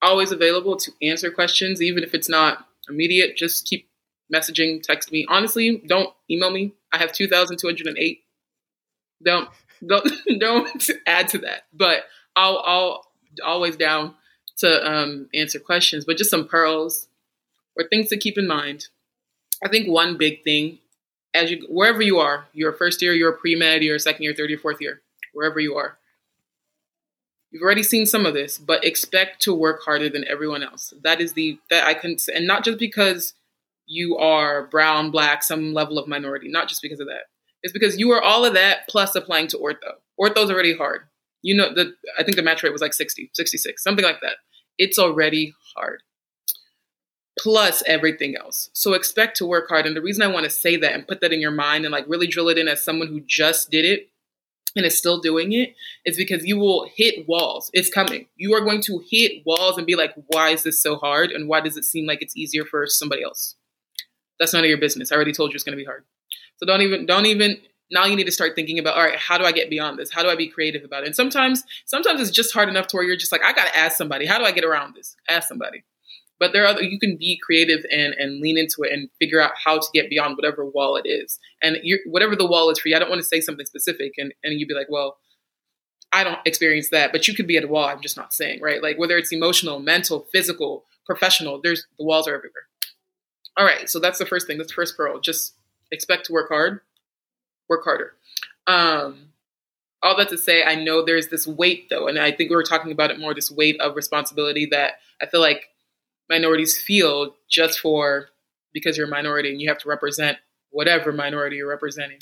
always available to answer questions, even if it's not immediate. Just keep messaging, text me. Honestly, don't email me. I have two thousand two hundred and eight. Don't don't don't add to that. But I'll, I'll always down to um, answer questions, but just some pearls or things to keep in mind. I think one big thing, as you wherever you are, you're first year, you're pre med, you're second year, third year, fourth year, wherever you are. You've already seen some of this, but expect to work harder than everyone else. That is the that I can, and not just because you are brown, black, some level of minority, not just because of that. It's because you are all of that plus applying to ortho. Ortho's already hard you know the I think the match rate was like 60, 66, something like that. It's already hard. Plus everything else. So expect to work hard. And the reason I want to say that and put that in your mind and like really drill it in as someone who just did it and is still doing it is because you will hit walls. It's coming. You are going to hit walls and be like, why is this so hard? And why does it seem like it's easier for somebody else? That's none of your business. I already told you it's going to be hard. So don't even don't even now you need to start thinking about all right how do i get beyond this? How do i be creative about it? And sometimes sometimes it's just hard enough to where you're just like i gotta ask somebody how do i get around this? Ask somebody. But there are other, you can be creative and and lean into it and figure out how to get beyond whatever wall it is. And whatever the wall is for you i don't want to say something specific and and you'd be like well i don't experience that but you could be at a wall i'm just not saying right? Like whether it's emotional mental physical professional there's the walls are everywhere. All right so that's the first thing that's the first pearl just expect to work hard work harder. Um, all that to say, I know there's this weight though, and I think we were talking about it more this weight of responsibility that I feel like minorities feel just for because you're a minority and you have to represent whatever minority you're representing.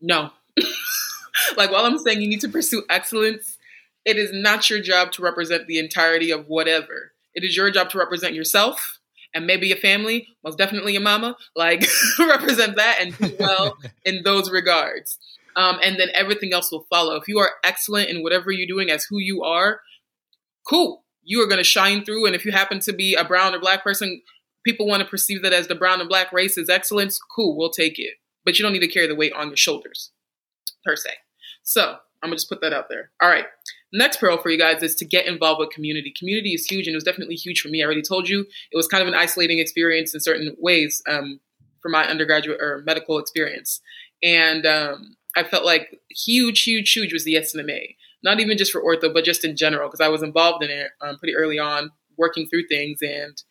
No. like while I'm saying you need to pursue excellence, it is not your job to represent the entirety of whatever. It is your job to represent yourself and maybe your family, most definitely your mama, like represent that and do well in those regards. Um, and then everything else will follow. If you are excellent in whatever you're doing as who you are, cool. You are going to shine through. And if you happen to be a brown or black person, people want to perceive that as the brown and black race is excellence. Cool, we'll take it. But you don't need to carry the weight on your shoulders, per se. So I'm gonna just put that out there. All right. Next pearl for you guys is to get involved with community. Community is huge, and it was definitely huge for me. I already told you it was kind of an isolating experience in certain ways um, for my undergraduate or medical experience. And um, I felt like huge, huge, huge was the SNMA. Not even just for ortho, but just in general, because I was involved in it um, pretty early on, working through things and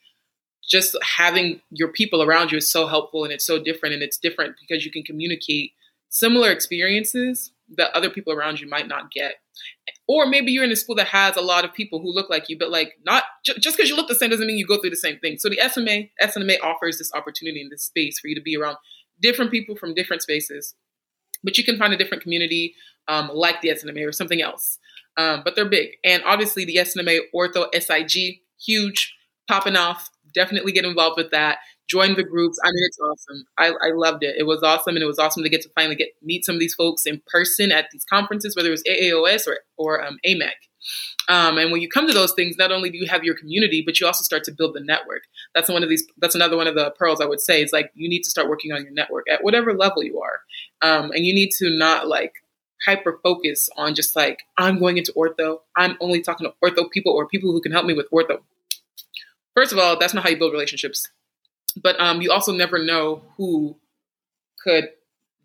just having your people around you is so helpful and it's so different and it's different because you can communicate similar experiences that other people around you might not get. Or maybe you're in a school that has a lot of people who look like you but like not just because you look the same doesn't mean you go through the same thing. So the sma snma offers this opportunity in this space for you to be around different people from different spaces but you can find a different community um, like the snma or something else. Um, but they're big. And obviously the snma ortho sig huge popping off. Definitely get involved with that. Join the groups. I mean, it's awesome. I, I loved it. It was awesome, and it was awesome to get to finally get meet some of these folks in person at these conferences, whether it was AAOS or or um, AMEC. Um, and when you come to those things, not only do you have your community, but you also start to build the network. That's one of these. That's another one of the pearls I would say. Is like you need to start working on your network at whatever level you are, um, and you need to not like hyper focus on just like I'm going into ortho. I'm only talking to ortho people or people who can help me with ortho. First of all, that's not how you build relationships. But um, you also never know who could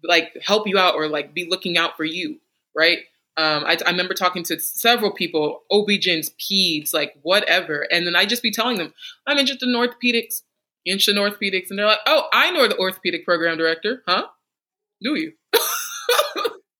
like help you out or like be looking out for you, right? Um, I, I, remember talking to several people, OB-GYNs, peds, like whatever, and then I just be telling them, I'm interested in orthopedics, interested in orthopedics, and they're like, oh, I know the orthopedic program director, huh? Do you?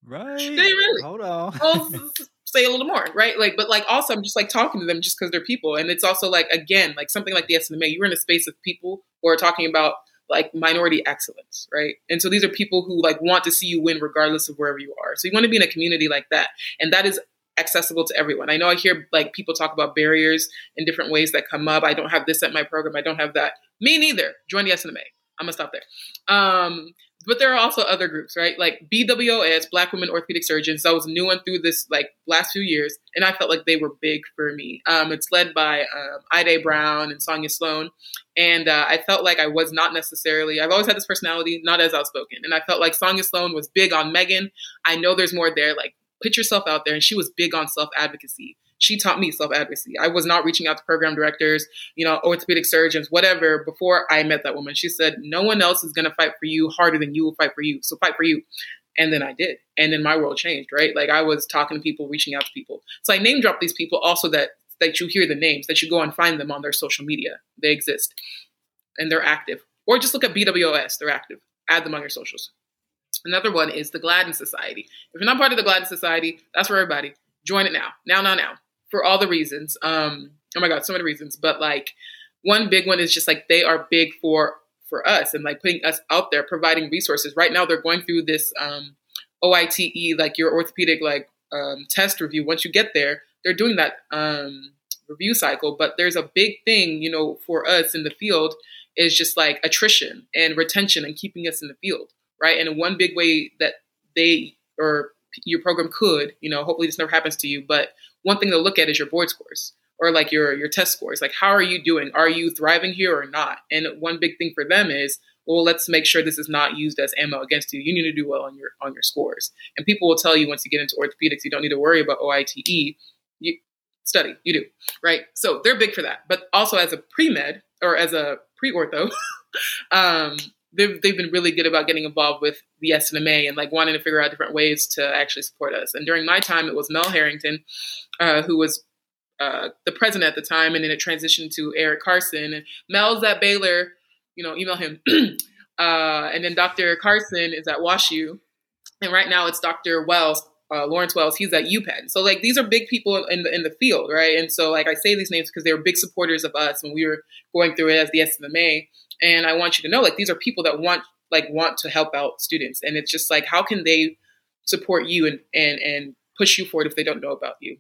right. You really? Hold on. Say a little more, right? Like, but like also I'm just like talking to them just because they're people. And it's also like again, like something like the SNMA, you're in a space of people who are talking about like minority excellence, right? And so these are people who like want to see you win regardless of wherever you are. So you want to be in a community like that. And that is accessible to everyone. I know I hear like people talk about barriers in different ways that come up. I don't have this at my program. I don't have that. Me neither. Join the SNMA. I'm gonna stop there. Um, but there are also other groups, right? Like BWOS, Black Women Orthopedic Surgeons. That was new one through this like last few years, and I felt like they were big for me. Um, it's led by um, Ida Brown and Sonia Sloan, and uh, I felt like I was not necessarily. I've always had this personality, not as outspoken, and I felt like Sonia Sloan was big on Megan. I know there's more there. Like put yourself out there, and she was big on self advocacy she taught me self advocacy. I was not reaching out to program directors, you know, orthopedic surgeons, whatever, before I met that woman. She said, No one else is going to fight for you harder than you will fight for you. So fight for you. And then I did. And then my world changed, right? Like I was talking to people, reaching out to people. So I name drop these people also that that you hear the names, that you go and find them on their social media. They exist and they're active. Or just look at BWOS, they're active. Add them on your socials. Another one is the Gladden Society. If you're not part of the Gladden Society, that's for everybody. Join it now. Now, now, now for all the reasons. Um, oh my god, so many reasons. But like one big one is just like they are big for for us and like putting us out there, providing resources. Right now, they're going through this um, OITE, like your orthopedic like um, test review. Once you get there, they're doing that um, review cycle. But there's a big thing, you know, for us in the field is just like attrition and retention and keeping us in the field, right? And one big way that they or your program could, you know, hopefully this never happens to you, but one thing to look at is your board scores or like your your test scores. Like how are you doing? Are you thriving here or not? And one big thing for them is well, let's make sure this is not used as ammo against you. You need to do well on your on your scores. And people will tell you once you get into orthopedics, you don't need to worry about OITE. You study, you do, right? So they're big for that. But also as a pre med or as a pre ortho, um, they've, they've been really good about getting involved with the SNMA and like wanting to figure out different ways to actually support us. And during my time, it was Mel Harrington, uh, who was uh, the president at the time, and then it transitioned to Eric Carson. And Mel's at Baylor, you know, email him. uh, and then Dr. Carson is at WashU, and right now it's Dr. Wells. Uh, Lawrence Wells, he's at UPenn. So like these are big people in the in the field, right? And so like I say these names because they were big supporters of us when we were going through it as the SNMA. And I want you to know, like, these are people that want, like, want to help out students. And it's just like, how can they support you and and and push you forward if they don't know about you?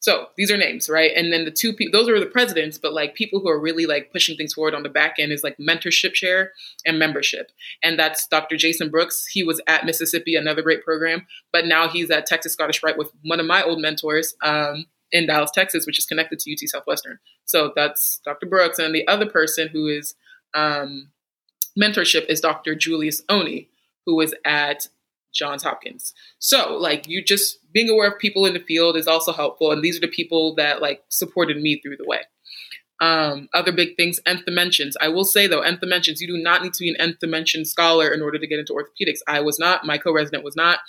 So these are names, right? And then the two people, those are the presidents, but like people who are really like pushing things forward on the back end is like mentorship share and membership. And that's Dr. Jason Brooks. He was at Mississippi, another great program, but now he's at Texas Scottish Rite with one of my old mentors, um, in Dallas, Texas, which is connected to UT Southwestern. So that's Dr. Brooks. And the other person who is um, mentorship is Dr. Julius Oni, who is at Johns Hopkins. So, like, you just being aware of people in the field is also helpful. And these are the people that, like, supported me through the way. Um, other big things, nth dimensions. I will say though, nth dimensions, you do not need to be an nth dimension scholar in order to get into orthopedics. I was not, my co-resident was not.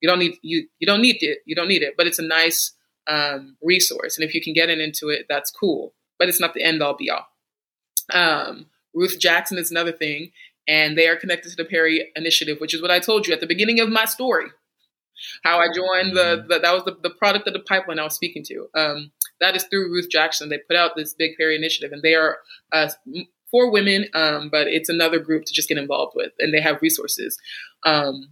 You don't need you you don't need it. You don't need it, but it's a nice um, resource, and if you can get in into it, that's cool. But it's not the end all be all. Um, Ruth Jackson is another thing, and they are connected to the Perry Initiative, which is what I told you at the beginning of my story. How I joined the, mm-hmm. the that was the, the product of the pipeline I was speaking to. Um, that is through Ruth Jackson. They put out this Big Perry Initiative, and they are uh, for women, um, but it's another group to just get involved with, and they have resources. Um,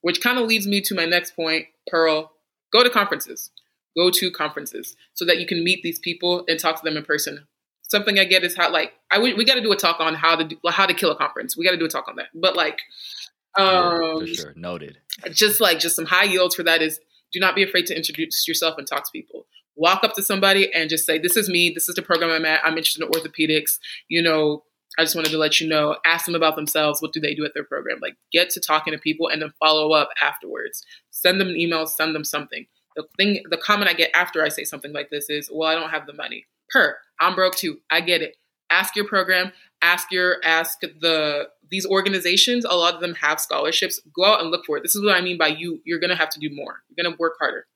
which kind of leads me to my next point, Pearl. Go to conferences. Go to conferences so that you can meet these people and talk to them in person. Something I get is how like I we, we got to do a talk on how to do, how to kill a conference. We got to do a talk on that. But like, um, for sure, noted. Just like just some high yields for that is do not be afraid to introduce yourself and talk to people walk up to somebody and just say, This is me. This is the program I'm at. I'm interested in orthopedics. You know, I just wanted to let you know, ask them about themselves. What do they do at their program? Like, get to talking to people and then follow up afterwards. Send them an email, send them something. The thing, the comment I get after I say something like this is, Well, I don't have the money. Per, I'm broke too. I get it. Ask your program, ask your, ask the, these organizations, a lot of them have scholarships. Go out and look for it. This is what I mean by you, you're going to have to do more. You're going to work harder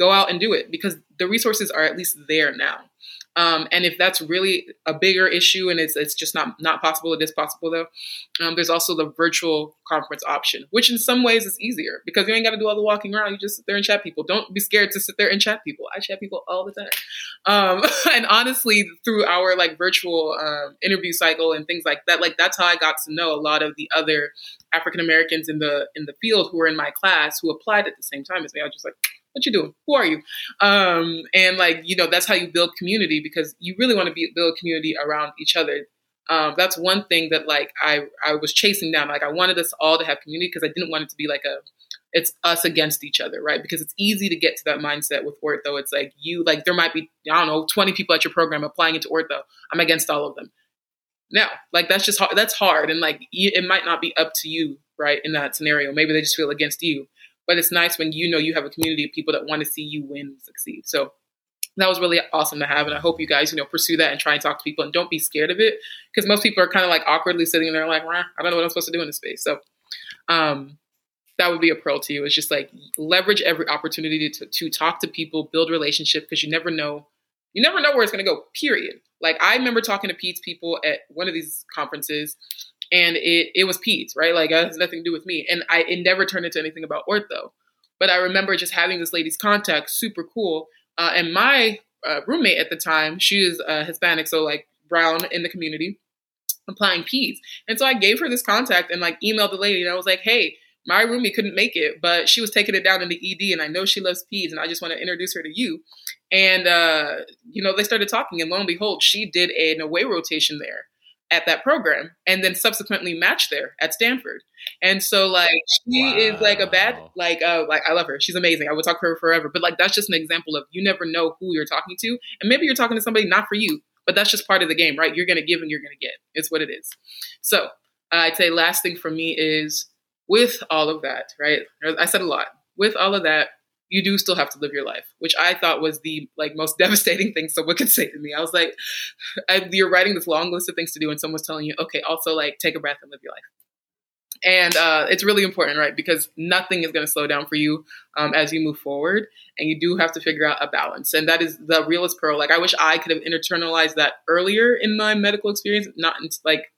go out and do it because the resources are at least there now. Um, and if that's really a bigger issue and it's, it's just not, not possible, it is possible though. Um, there's also the virtual conference option, which in some ways is easier because you ain't got to do all the walking around. You just sit there and chat people. Don't be scared to sit there and chat people. I chat people all the time. Um, and honestly, through our like virtual um, interview cycle and things like that, like that's how I got to know a lot of the other African Americans in the in the field who were in my class who applied at the same time as me. I was just like, what you doing? Who are you? Um, and like, you know, that's how you build community because you really want to be, build community around each other. Um, that's one thing that like I, I was chasing down. Like I wanted us all to have community because I didn't want it to be like a, it's us against each other, right? Because it's easy to get to that mindset with ortho. It's like you, like there might be, I don't know, 20 people at your program applying into ortho. I'm against all of them. No, like that's just hard. That's hard. And like, it might not be up to you, right? In that scenario, maybe they just feel against you but it's nice when you know you have a community of people that want to see you win and succeed. So that was really awesome to have. And I hope you guys, you know, pursue that and try and talk to people and don't be scared of it. Because most people are kind of like awkwardly sitting there like, I don't know what I'm supposed to do in this space. So um, that would be a pearl to you. It's just like leverage every opportunity to, to talk to people, build relationship, because you never know, you never know where it's going to go, period. Like I remember talking to peds people at one of these conferences and it it was peds, right? Like it has nothing to do with me, and I it never turned into anything about ortho. But I remember just having this lady's contact, super cool. Uh, and my uh, roommate at the time, she is uh, Hispanic, so like brown in the community, applying peds. And so I gave her this contact and like emailed the lady, and I was like, hey. My roomie couldn't make it, but she was taking it down in the ED, and I know she loves peds, and I just want to introduce her to you. And uh, you know, they started talking, and lo and behold, she did an away rotation there at that program and then subsequently matched there at Stanford. And so like she wow. is like a bad like uh like I love her. She's amazing. I would talk to her forever. But like that's just an example of you never know who you're talking to. And maybe you're talking to somebody not for you, but that's just part of the game, right? You're gonna give and you're gonna get. It's what it is. So uh, I'd say last thing for me is with all of that, right? I said a lot. With all of that, you do still have to live your life, which I thought was the like most devastating thing someone could say to me. I was like, I, you're writing this long list of things to do, and someone's telling you, okay, also like take a breath and live your life. And uh, it's really important, right? Because nothing is going to slow down for you um, as you move forward, and you do have to figure out a balance. And that is the realest pearl. Like I wish I could have internalized that earlier in my medical experience, not in like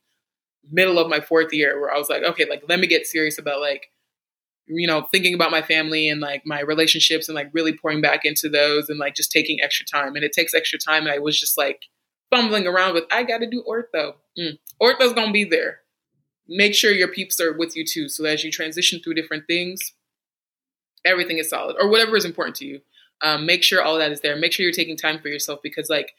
middle of my fourth year, where I was like, okay, like let me get serious about like you know, thinking about my family and like my relationships and like really pouring back into those and like just taking extra time. And it takes extra time. I was just like fumbling around with, I got to do ortho. Mm. Ortho's going to be there. Make sure your peeps are with you too. So as you transition through different things, everything is solid or whatever is important to you. Um, make sure all that is there. Make sure you're taking time for yourself because like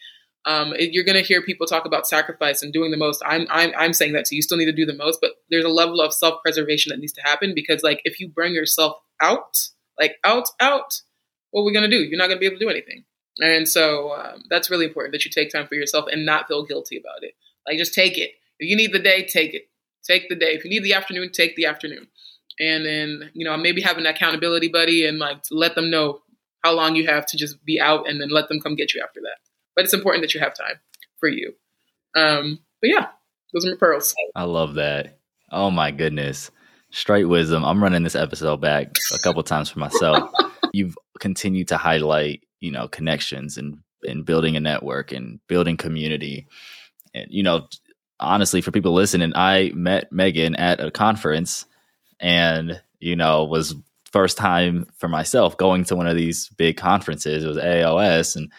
um, you're going to hear people talk about sacrifice and doing the most. I'm, I'm, I'm saying that too. You still need to do the most, but there's a level of self preservation that needs to happen because, like, if you bring yourself out, like out, out, what are we going to do? You're not going to be able to do anything. And so um, that's really important that you take time for yourself and not feel guilty about it. Like, just take it. If you need the day, take it. Take the day. If you need the afternoon, take the afternoon. And then, you know, maybe have an accountability buddy and like let them know how long you have to just be out and then let them come get you after that. But it's important that you have time for you. Um, but yeah, those are my pearls. I love that. Oh my goodness. Straight wisdom. I'm running this episode back a couple times for myself. You've continued to highlight, you know, connections and and building a network and building community. And you know, honestly, for people listening, I met Megan at a conference and, you know, was first time for myself going to one of these big conferences. It was AOS and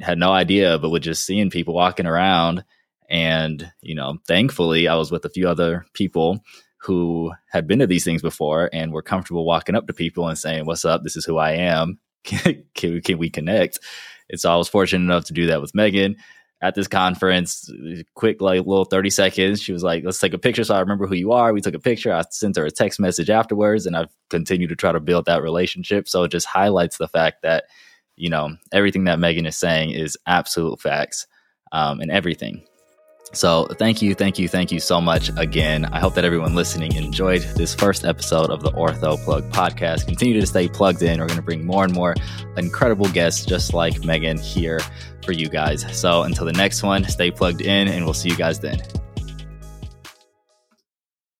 had no idea, but with just seeing people walking around. And, you know, thankfully, I was with a few other people who had been to these things before and were comfortable walking up to people and saying, What's up? This is who I am. can, can we connect? And so I was fortunate enough to do that with Megan at this conference. Quick, like little 30 seconds. She was like, let's take a picture so I remember who you are. We took a picture. I sent her a text message afterwards, and I've continued to try to build that relationship. So it just highlights the fact that, you know, everything that Megan is saying is absolute facts um, and everything. So, thank you, thank you, thank you so much again. I hope that everyone listening enjoyed this first episode of the Ortho Plug podcast. Continue to stay plugged in. We're going to bring more and more incredible guests just like Megan here for you guys. So, until the next one, stay plugged in, and we'll see you guys then.